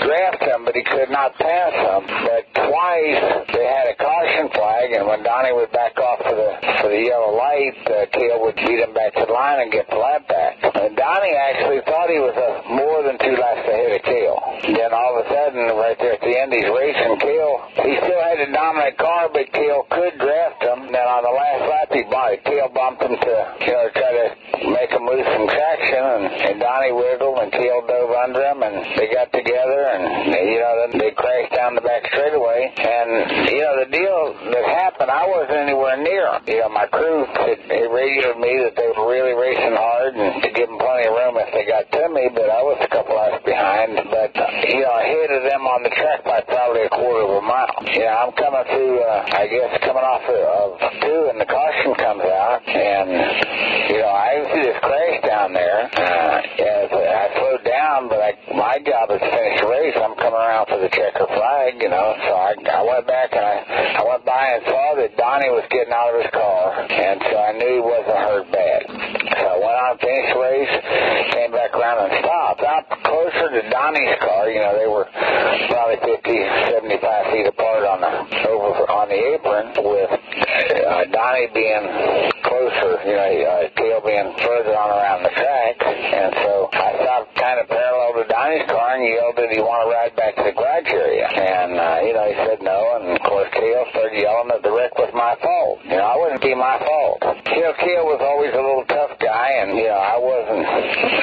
draft him, but he could not pass him. But twice they had a caution flag, and when Donnie would back off for the for the yellow light, uh, Cale would beat him back to the line and get the lap back. And Donnie actually thought he was uh, more than two laps ahead of Cale. Then all of a sudden, right there at the end, he's racing Cale. He still had a dominant car, but Cale could draft him. Then on the last lap, he bumped, Cale bumped him to you know try to make him lose some traction, and, and Donnie wiggled and Cale dove under him, and they got together, and you know then they crashed down the back straightaway. And you know the deal that happened, I wasn't anywhere near. You know my crew had, had radioed me that they were really racing hard and to give them plenty of room if they got to me, but I was a couple laps behind. But you know ahead of them on the track by probably a quarter of a mile. You know I'm coming through, uh, I guess coming off of, of two, and the caution comes out, and you know I see this crash down there. Uh, as I slowed down, but I, my job is to finish the race. I'm coming around for the checker flag, you know. So I, I went back and I, I went by and saw that Donnie was getting out of his car, and so I knew he wasn't hurt bad. So I went on, finished race, came back around and stopped. Stopped closer to Donnie's car. You know, they were probably 50, 75 feet apart on the over on the apron, with uh, Donnie being closer. You know, uh, Cale being further on around the track, and so I stopped kind of parallel to Donnie's car and yelled, "Did he want to ride back to the garage area?" Know, he said no, and of course Cale started yelling that the wreck was my fault. You know, I wouldn't be my fault. You know, was always a little tough guy, and you know, I wasn't.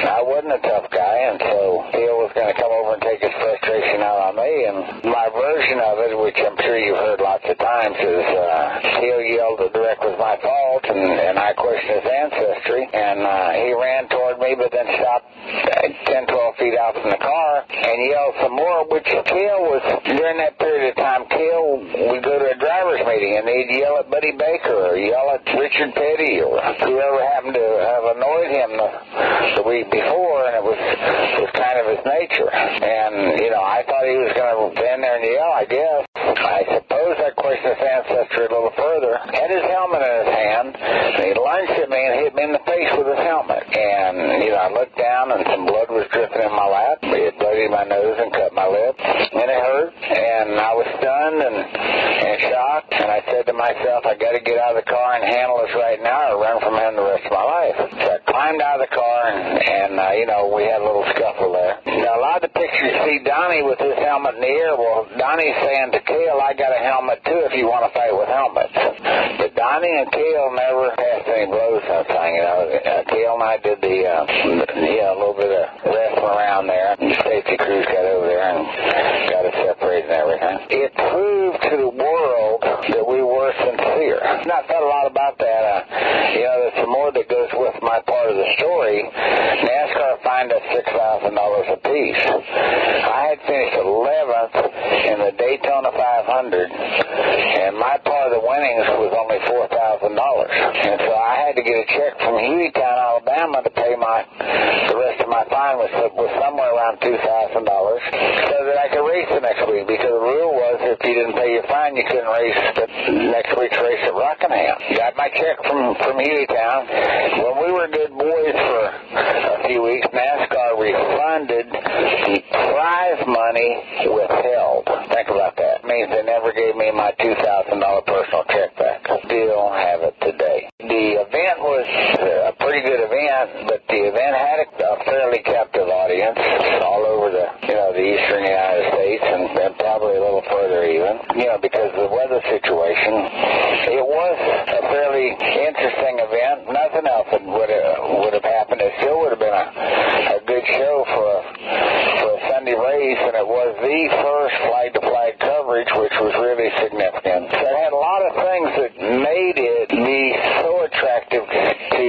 I wasn't a tough guy, and so Cale was going to come over and take his frustration out on me. And my version of it, which I'm sure you've heard lots of times, is uh, Cale yelled that the wreck was my fault, and, and I questioned his ancestry, and uh, he ran toward me, but then stopped uh, 10, 12 feet out from the car and yelled some more, which Cale was, during that period of time, Cale would go to a driver's meeting and he'd yell at Buddy Baker or yell at Richard Petty or whoever happened to have annoyed him the, the week before, and it was, was kind of his nature. And, you know, I thought he was going to stand there and yell, I guess. I suppose I questioned his ancestry a little further. Had his helmet in his hand, and he lunged at me and hit me in the face with his helmet. And, you know, I looked down and some blood was dripping in my lap. It bloodied my nose and cut my lip. And it hurt. And I was stunned and, and shocked. And I said to myself, I got to get out of the car and handle this right now or run from him the rest of my life. So I climbed out of the car and, and uh, you know, we had a little scuffle there. Now, a lot of the pictures see Donnie with his helmet in the air. Well, Donnie's saying to Cale, I got a helmet too if you want to fight with helmets. But Donnie and Cale never passed any blows on the thing. You know, uh, Cale and I did the, uh, know, a little bit of wrestling around there. The safety crews got over there and got us separated and everything. It proved to the world that we were sincere. And I thought a lot about that. Uh, you know, there's some more that goes with my part of the story. NASCAR fined us six thousand dollars apiece. I had finished eleventh in the Daytona 500, and my part of the winnings was only four thousand dollars. And so I had to get a check from Hueytown, Alabama, to pay my the rest of my fine was was somewhere around two thousand dollars, so that I could race the next week. Because the rule was if you didn't pay your fine, you couldn't race the next week's race at Rockingham. Got my check from from Hueytown. When we were good boys for a few weeks, NASCAR refunded the prize money withheld. Think about that. It means they never gave me my two thousand dollar personal check back. Still have it today. The event was a pretty good event, but the event had a fairly captive audience all over the you know the eastern United States and, and probably a little further even. You know because of the weather situation. It was a fairly interesting event. Nothing else would have happened. It still would have been a, good show for a, for a Sunday race, and it was the first flag to flag coverage, which was really significant. So it had a lot of things that made it be so attractive to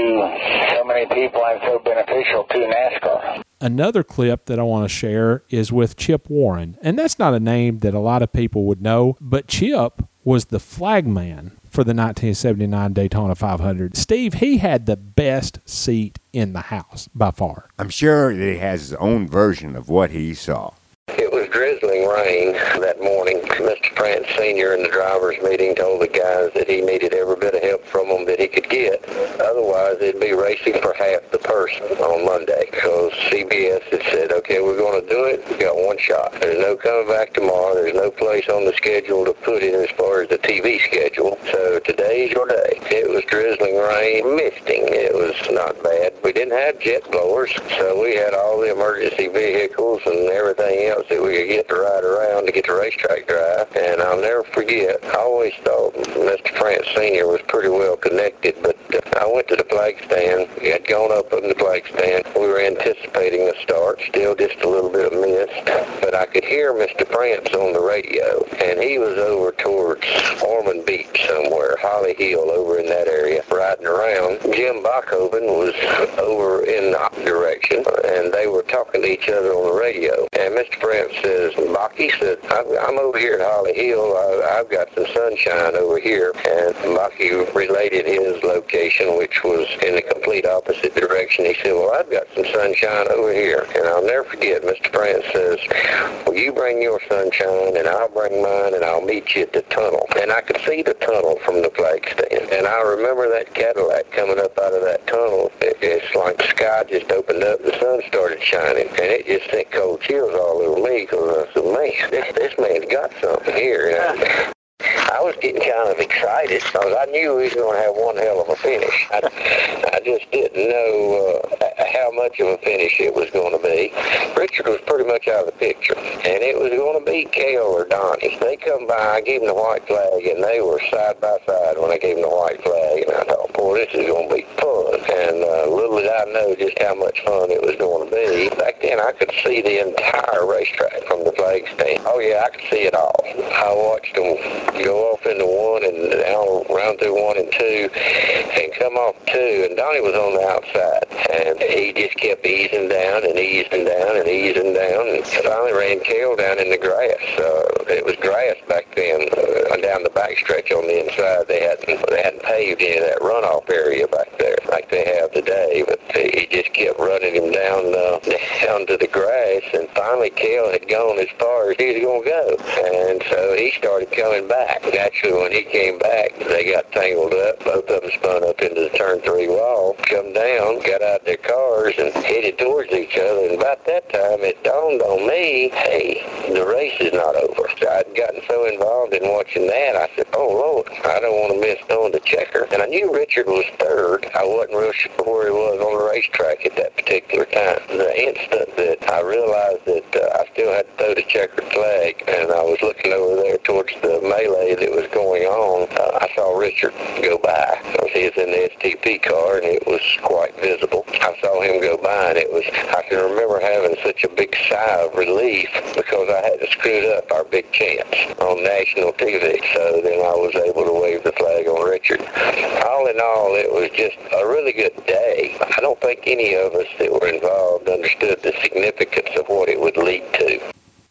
so many people and so beneficial to NASCAR. Another clip that I want to share is with Chip Warren. And that's not a name that a lot of people would know, but Chip was the flagman for the 1979 Daytona 500. Steve, he had the best seat in the house by far. I'm sure that he has his own version of what he saw. It was drizzling rain that morning. Mr. France Sr. in the driver's meeting told the guys that he needed every bit of help from them that he could get. Otherwise, they'd be racing for half the person on Monday. So CBS had said, okay, we're going to do it. We got one shot. There's no coming back tomorrow. There's no place on the schedule to put it as far as the TV schedule. So today's your day. It was drizzling rain, misting. It was not bad. We didn't have jet blowers, so we had all the emergency vehicles and everything else that we could get to ride around to get the racetrack drive. And I'll never forget, I always thought Mr. France Sr. was pretty well connected, but I went to the flag stand. We had gone up on the flag stand. We were anticipating a start, still just a little bit of mist, but I could hear Mr. France on the radio, and he was over towards Ormond Beach somewhere, Holly Hill, over in that area, riding around. Jim Bachhoven was over in the direction, and they were talking to each other on the radio. And Mr. France says, Bach, said, I'm, over here at Holly Hill. I've got some sunshine over here. And Bucky related his location, which was in the complete opposite direction. He said, well, I've got some sunshine over here. And I'll never forget, Mr. France says, well, you bring your sunshine, and I'll bring mine, and I'll meet you at the tunnel. And I could see the tunnel from the flag stand. And I remember that Cadillac coming up out of that tunnel. It, it's like the sky just opened up, the sun started shining, and it just sent cold chills all over me because I said, man, this, this man's got something here. I was getting kind of excited because I knew we was going to have one hell of a finish. I, I just didn't know uh, how much of a finish it was going to be. Richard was pretty much out of the picture, and it was going to be Cale or Donnie. They come by, I gave them the white flag, and they were side by side when I gave them the white flag, and I thought, boy, this is going to be fun. And uh, little did I know just how much fun it was going to be. Back then, I could see the entire racetrack from the flag stand. Oh, yeah, I could see it all. I watched them go off into one and down round through one and two and come off two and Donnie was on the outside and he just kept easing down and easing down and easing down and finally ran Cale down in the grass. Uh, it was grass back then uh, down the back stretch on the inside. They hadn't they hadn't paved any of that runoff area back there like they have today, but he just kept running him down uh, down to the grass and finally Cale had gone as far as he was going to go and so he started coming back. Actually, when he came back, they got tangled up. Both of them spun up into the turn three wall, come down, got out their cars and headed towards each other. And about that time, it dawned on me, hey, the race is not over. I'd gotten so involved in watching that, I said, oh, Lord, I don't want to miss knowing the checker. And I knew Richard was third. I wasn't real sure where he was on the racetrack at that particular time. The instant that I realized that uh, I still had to throw the checkered flag, and I was looking over there towards the melee that was going on, uh, I saw Richard go by. So he was in the STP car, and it was quite visible. I saw him go by, and it was, I can remember having such a big sigh of relief because I had to screw up our big chance on national TV. So then I was able to wave the flag on Richard. All in all, it was just a really good day. I don't think any of us that were involved understood the significance of what it would lead to.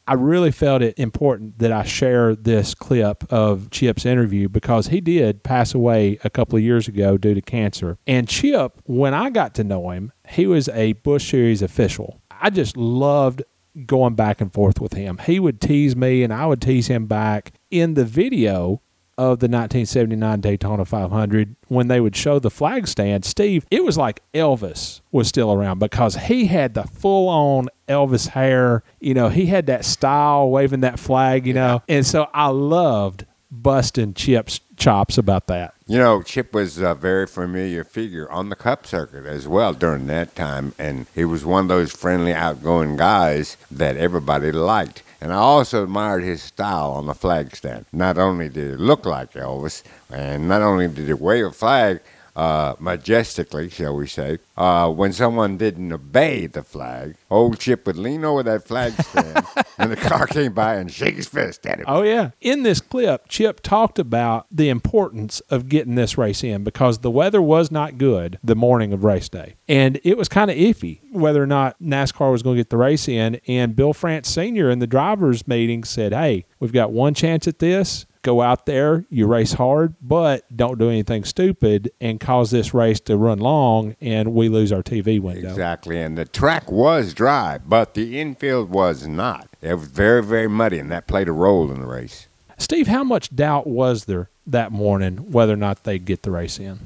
I really felt it important that I share this clip of Chip's interview because he did pass away a couple of years ago due to cancer. And Chip, when I got to know him, he was a Busch Series official. I just loved going back and forth with him. He would tease me and I would tease him back. In the video, of the 1979 Daytona 500 when they would show the flag stand, Steve, it was like Elvis was still around because he had the full on Elvis hair. You know, he had that style waving that flag, you know. And so I loved busting Chip's chops about that. You know, Chip was a very familiar figure on the Cup circuit as well during that time, and he was one of those friendly, outgoing guys that everybody liked. And I also admired his style on the flag stand. Not only did it look like Elvis, and not only did it wave a flag uh, majestically, shall we say, uh, when someone didn't obey the flag, old Chip would lean over that flag stand when the car came by and shake his fist at him. Oh, yeah. In this clip, Chip talked about the importance of getting this race in because the weather was not good the morning of race day. And it was kind of iffy whether or not NASCAR was going to get the race in. And Bill France Sr. in the drivers' meeting said, hey, we've got one chance at this go out there, you race hard, but don't do anything stupid and cause this race to run long and we lose our TV window. Exactly. And the track was dry, but the infield was not. It was very, very muddy, and that played a role in the race. Steve, how much doubt was there that morning whether or not they'd get the race in?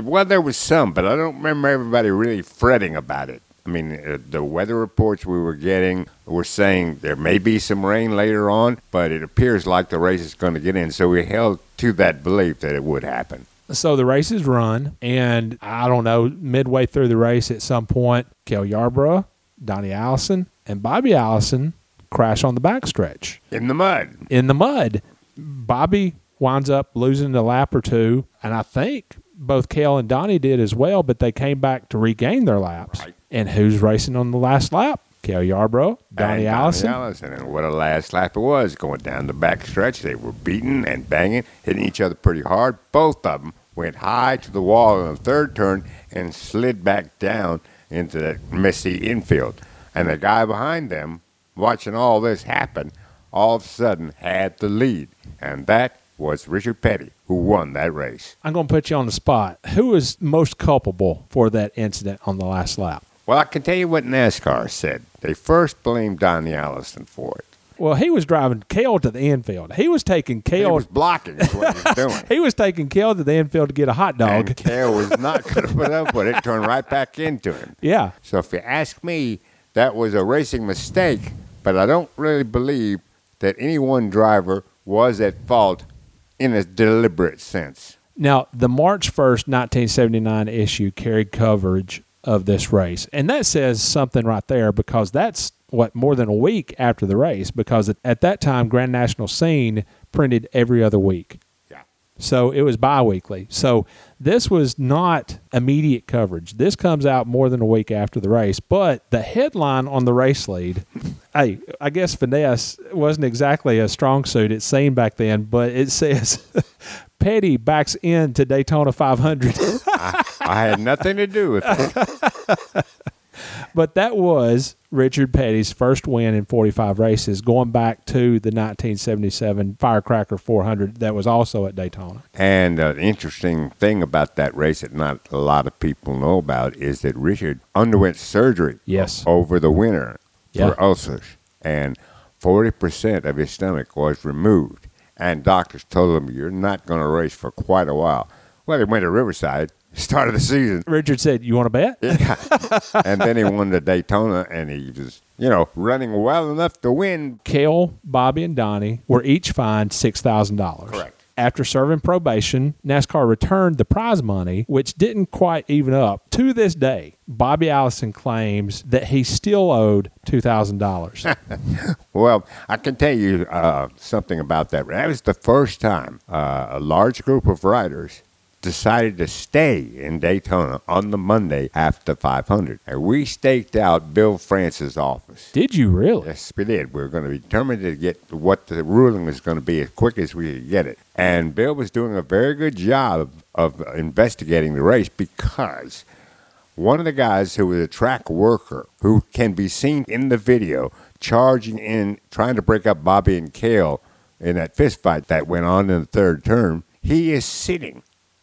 Well, there was some, but I don't remember everybody really fretting about it. I mean, uh, the weather reports we were getting were saying there may be some rain later on, but it appears like the race is going to get in. So we held to that belief that it would happen. So the race is run, and I don't know, midway through the race at some point, Cale Yarborough, Donnie Allison, and Bobby Allison crash on the backstretch. In the mud. In the mud. Bobby winds up losing a lap or two, and I think both Cale and Donnie did as well, but they came back to regain their laps. Right. And who's racing on the last lap? Cale Yarborough, Donnie Allison. Donnie Allison. And what a last lap it was going down the back stretch. They were beating and banging, hitting each other pretty hard. Both of them went high to the wall in the third turn and slid back down into that messy infield. And the guy behind them, watching all this happen, all of a sudden had the lead. And that was Richard Petty, who won that race. I'm going to put you on the spot. Who is most culpable for that incident on the last lap? Well, I can tell you what NASCAR said. They first blamed Donnie Allison for it. Well, he was driving Cale to the infield. He was taking Cale. He was blocking is what he was doing. he was taking Cale to the infield to get a hot dog. And Cale was not going to put up with it, turned right back into him. Yeah. So if you ask me, that was a racing mistake, but I don't really believe that any one driver was at fault in a deliberate sense. Now, the March 1st, 1979 issue carried coverage of this race. And that says something right there because that's what more than a week after the race because at that time Grand National Scene printed every other week. Yeah. So it was bi-weekly. So this was not immediate coverage. This comes out more than a week after the race, but the headline on the race lead, hey, I guess finesse wasn't exactly a strong suit it seemed back then, but it says Petty backs into Daytona 500. I, had nothing to do with it. but that was Richard Petty's first win in 45 races, going back to the 1977 Firecracker 400 that was also at Daytona. And uh, an interesting thing about that race that not a lot of people know about is that Richard underwent surgery yes. over the winter Yeah. for ulcers, and 40% of his stomach was removed. And doctors told him, You're not going to race for quite a while. Well, he went to Riverside start of the season. Richard said, "You want to bet?" Yeah. and then he won the Daytona, and he was, you know, running well enough to win. Cale, Bobby, and Donnie were each fined six thousand dollars. Correct. After serving probation, NASCAR returned the prize money, which didn't quite even up. To this day, Bobby Allison claims that he still owed $2,000. Well, I can tell you uh, something about that. That was the first time uh, a large group of riders decided to stay in Daytona on the Monday after 500. And we staked out Bill France's office. Did you really? Yes, we did. We were going to be determined to get what the ruling was going to be as quick as we could get it. And Bill was doing a very good job of, of investigating the race because one of the guys who was a track worker who can be seen in the video charging in, trying to break up Bobby and Cale in that fist fight that went on in the third term, he is sitting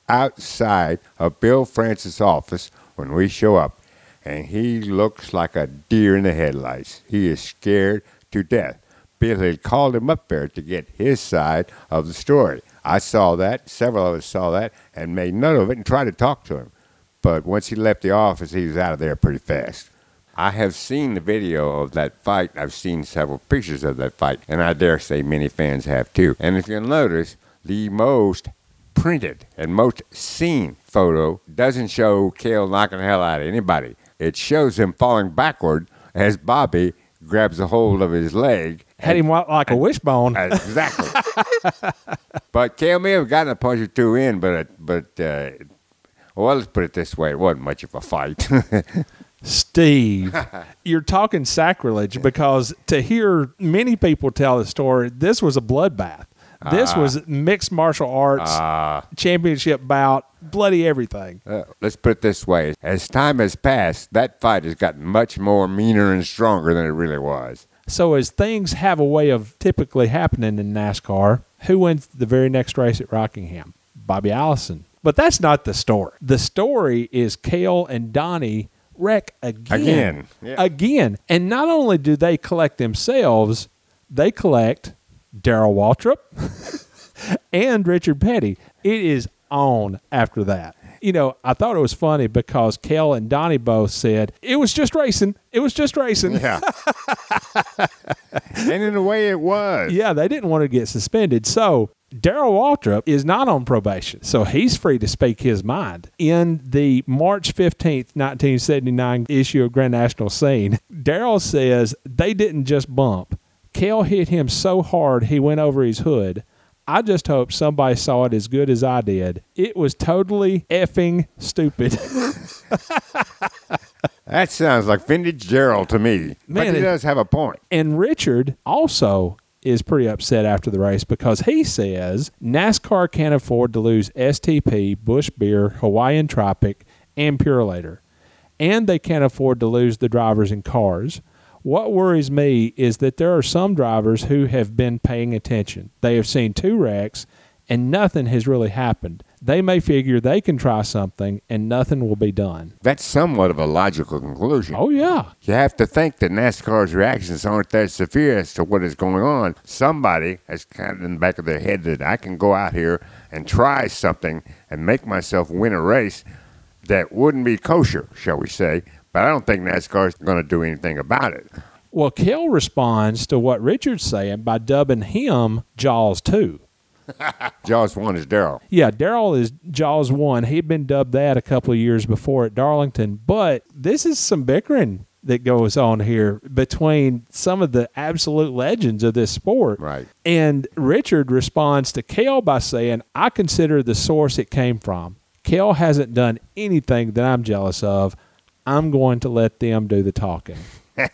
outside of Bill France's office when we show up, and he looks like a deer in the headlights. He is scared to death. Bill had called him up there to get his side of the story. I saw that, several of us saw that, and made note of it and tried to talk to him. But once he left the office, he was out of there pretty fast. I have seen the video of that fight. I've seen several pictures of that fight, and I dare say many fans have too. And if you'll notice, the most printed and most seen photo doesn't show Cale knocking the hell out of anybody. It shows him falling backward as Bobby grabs a hold of his leg. Had him like a wishbone. Exactly. but Cale may have gotten a punch or two in, but but uh, well, let's put it this way: it wasn't much of a fight. Steve, you're talking sacrilege because to hear many people tell the story, this was a bloodbath. This Ah. was mixed martial arts Ah. championship bout, bloody everything. Uh, let's put it this way: as time has passed, that fight has gotten much more meaner and stronger than it really was. So as things have a way of typically happening in NASCAR, who wins the very next race at Rockingham? Bobby Allison. But that's not the story. The story is Cale and Donnie wreck again. Again, yeah. Again. And not only do they collect themselves, they collect Darrell Waltrip and Richard Petty. It is on after that. You know, I thought it was funny because Cale and Donnie both said it was just racing. It was just racing. Yeah. and in a way, it was. Yeah, they didn't want to get suspended. So Darrell Waltrip is not on probation, so he's free to speak his mind. In the March 15th, 1979 issue of Grand National Scene, Darrell says they didn't just bump. Cale hit him so hard he went over his hood. I just hope somebody saw it as good as I did. It was totally effing stupid. That sounds like vintage Darrell to me. but he it- does have a point. And Richard also is pretty upset after the race because he says NASCAR can't afford to lose STP, Busch Beer, Hawaiian Tropic, and Purolator. And they can't afford to lose the drivers and cars. What worries me is that there are some drivers who have been paying attention. They have seen two wrecks and nothing has really happened. They may figure they can try something and nothing will be done. That's somewhat of a logical conclusion. Oh, yeah. You have to think that NASCAR's reactions aren't that severe as to what is going on. Somebody has kind of in the back of their head that I can go out here and try something and make myself win a race that wouldn't be kosher, shall we say. But I don't think NASCAR's going to do anything about it. Well, Cale responds to what Richard's saying by dubbing him Jaws 2. Jaws 1 is Darrell. Yeah, Darrell is Jaws 1. He'd been dubbed that a couple of years before at Darlington, but this is some bickering that goes on here between some of the absolute legends of this sport. Right. And Richard responds to Cale by saying, I consider the source it came from. Cale hasn't done anything that I'm jealous of. I'm going to let them do the talking.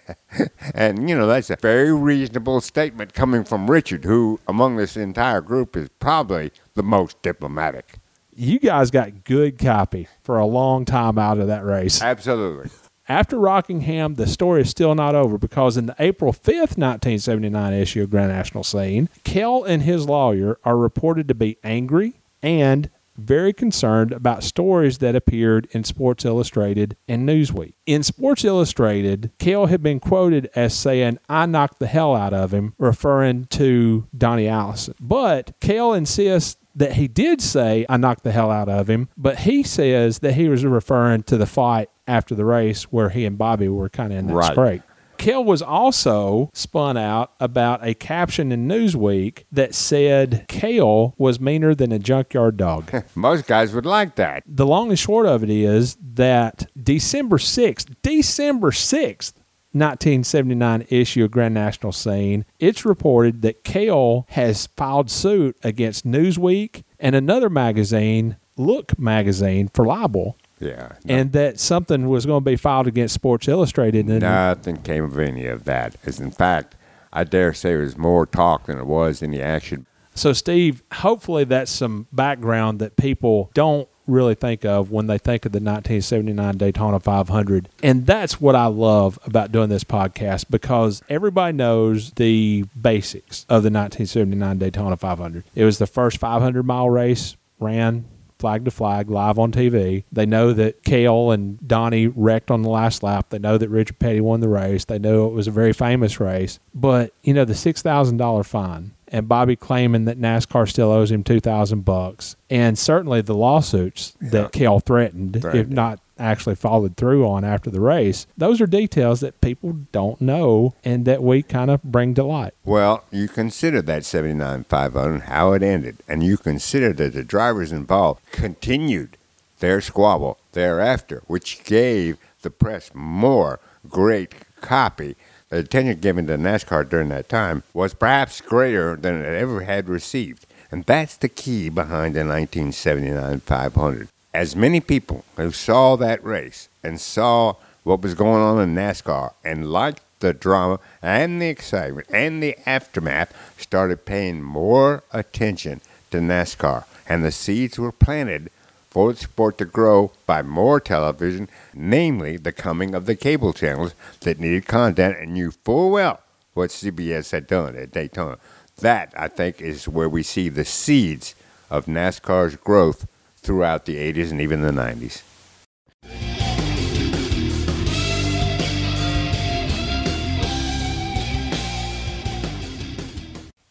And, you know, that's a very reasonable statement coming from Richard, who, among this entire group, is probably the most diplomatic. You guys got good copy for a long time out of that race. Absolutely. After Rockingham, the story is still not over because in the April 5th, 1979 issue of Grand National Scene, Cale and his lawyer are reported to be angry and very concerned about stories that appeared in Sports Illustrated and Newsweek. In Sports Illustrated, Cale had been quoted as saying, I knocked the hell out of him, referring to Donnie Allison. But Cale insists that he did say, I knocked the hell out of him, but he says that he was referring to the fight after the race where he and Bobby were kind of in that Right. scrape. Cale was also spun out about a caption in Newsweek that said Cale was meaner than a junkyard dog. Most guys would like that. the long and short of it is that December 6th, December 6th, 1979 issue of Grand National Scene, it's reported that Cale has filed suit against Newsweek and another magazine, Look magazine, for libel. Yeah. And that something was going to be filed against Sports Illustrated. And Nothing came of any of that. As in fact, I dare say there was more talk than it was any action. So, Steve, hopefully that's some background that people don't really think of when they think of the 1979 Daytona 500. And that's what I love about doing this podcast because everybody knows the basics of the 1979 Daytona 500. It was the first 500 mile race, ran flag to flag live on TV. They know that Cale and Donnie wrecked on the last lap. They know that Richard Petty won the race. They know it was a very famous race. But, you know, the $6,000 fine and Bobby claiming that NASCAR still owes him 2000 bucks and certainly the lawsuits that Cale threatened if not actually followed through on after the race. Those are details that people don't know and that we kind of bring to light. Well, you consider that 79 500 and how it ended, and you consider that the drivers involved continued their squabble thereafter, which gave the press more great copy. The attention given to NASCAR during that time was perhaps greater than it ever had received. And that's the key behind the 1979 500. As many people who saw that race and saw what was going on in NASCAR and liked the drama and the excitement and the aftermath started paying more attention to NASCAR. And the seeds were planted for the sport to grow by more television, namely the coming of the cable channels that needed content and knew full well what CBS had done at Daytona. That, I think, is where we see the seeds of NASCAR's growth throughout the 80s and even the 90s.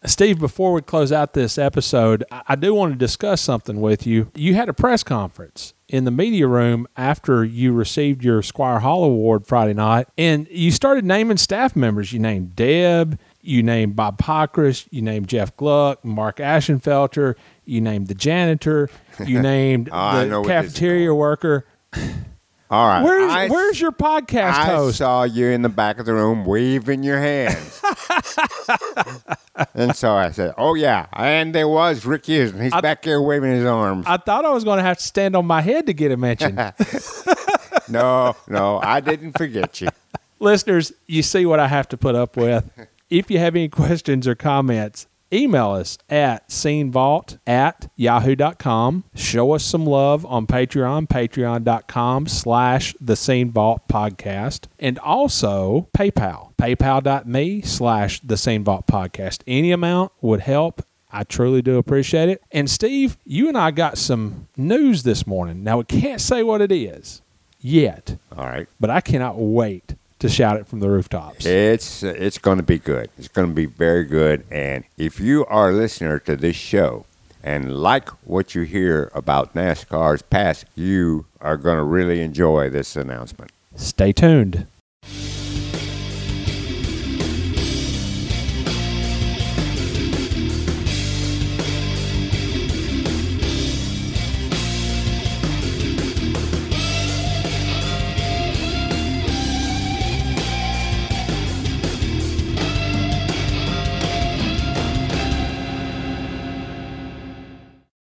Steve, before we close out this episode, I do want to discuss something with you. You had a press conference in the media room after you received your Squier Hall Award Friday night, and you started naming staff members. You named Deb, you named Bob Pockrass, you named Jeff Gluck, Mark Ashenfelter, you named the janitor, you named Oh, the know what this is cafeteria worker. All right. Where's I- Where's your podcast I host? saw you in the back of the room waving your hands. and so I said, Oh, yeah. And there was Rick Houston. He's back there waving his arms. I thought I was going to have to stand on my head to get a mention. no, no, I didn't forget you. Listeners, you see what I have to put up with. If you have any questions or comments, email us at scenevault at yahoo.com. Show us some love on Patreon, patreon.com slash the Scene Vault podcast. And also PayPal, paypal.me slash the Scene Vault podcast. Any amount would help. I truly do appreciate it. And Steve, you and I got some news this morning. Now, we can't say what it is yet. All right. But I cannot wait to shout it from the rooftops. It's it's going to be good. It's going to be very good. And if you are a listener to this show and like what you hear about NASCAR's past, you are going to really enjoy this announcement. Stay tuned.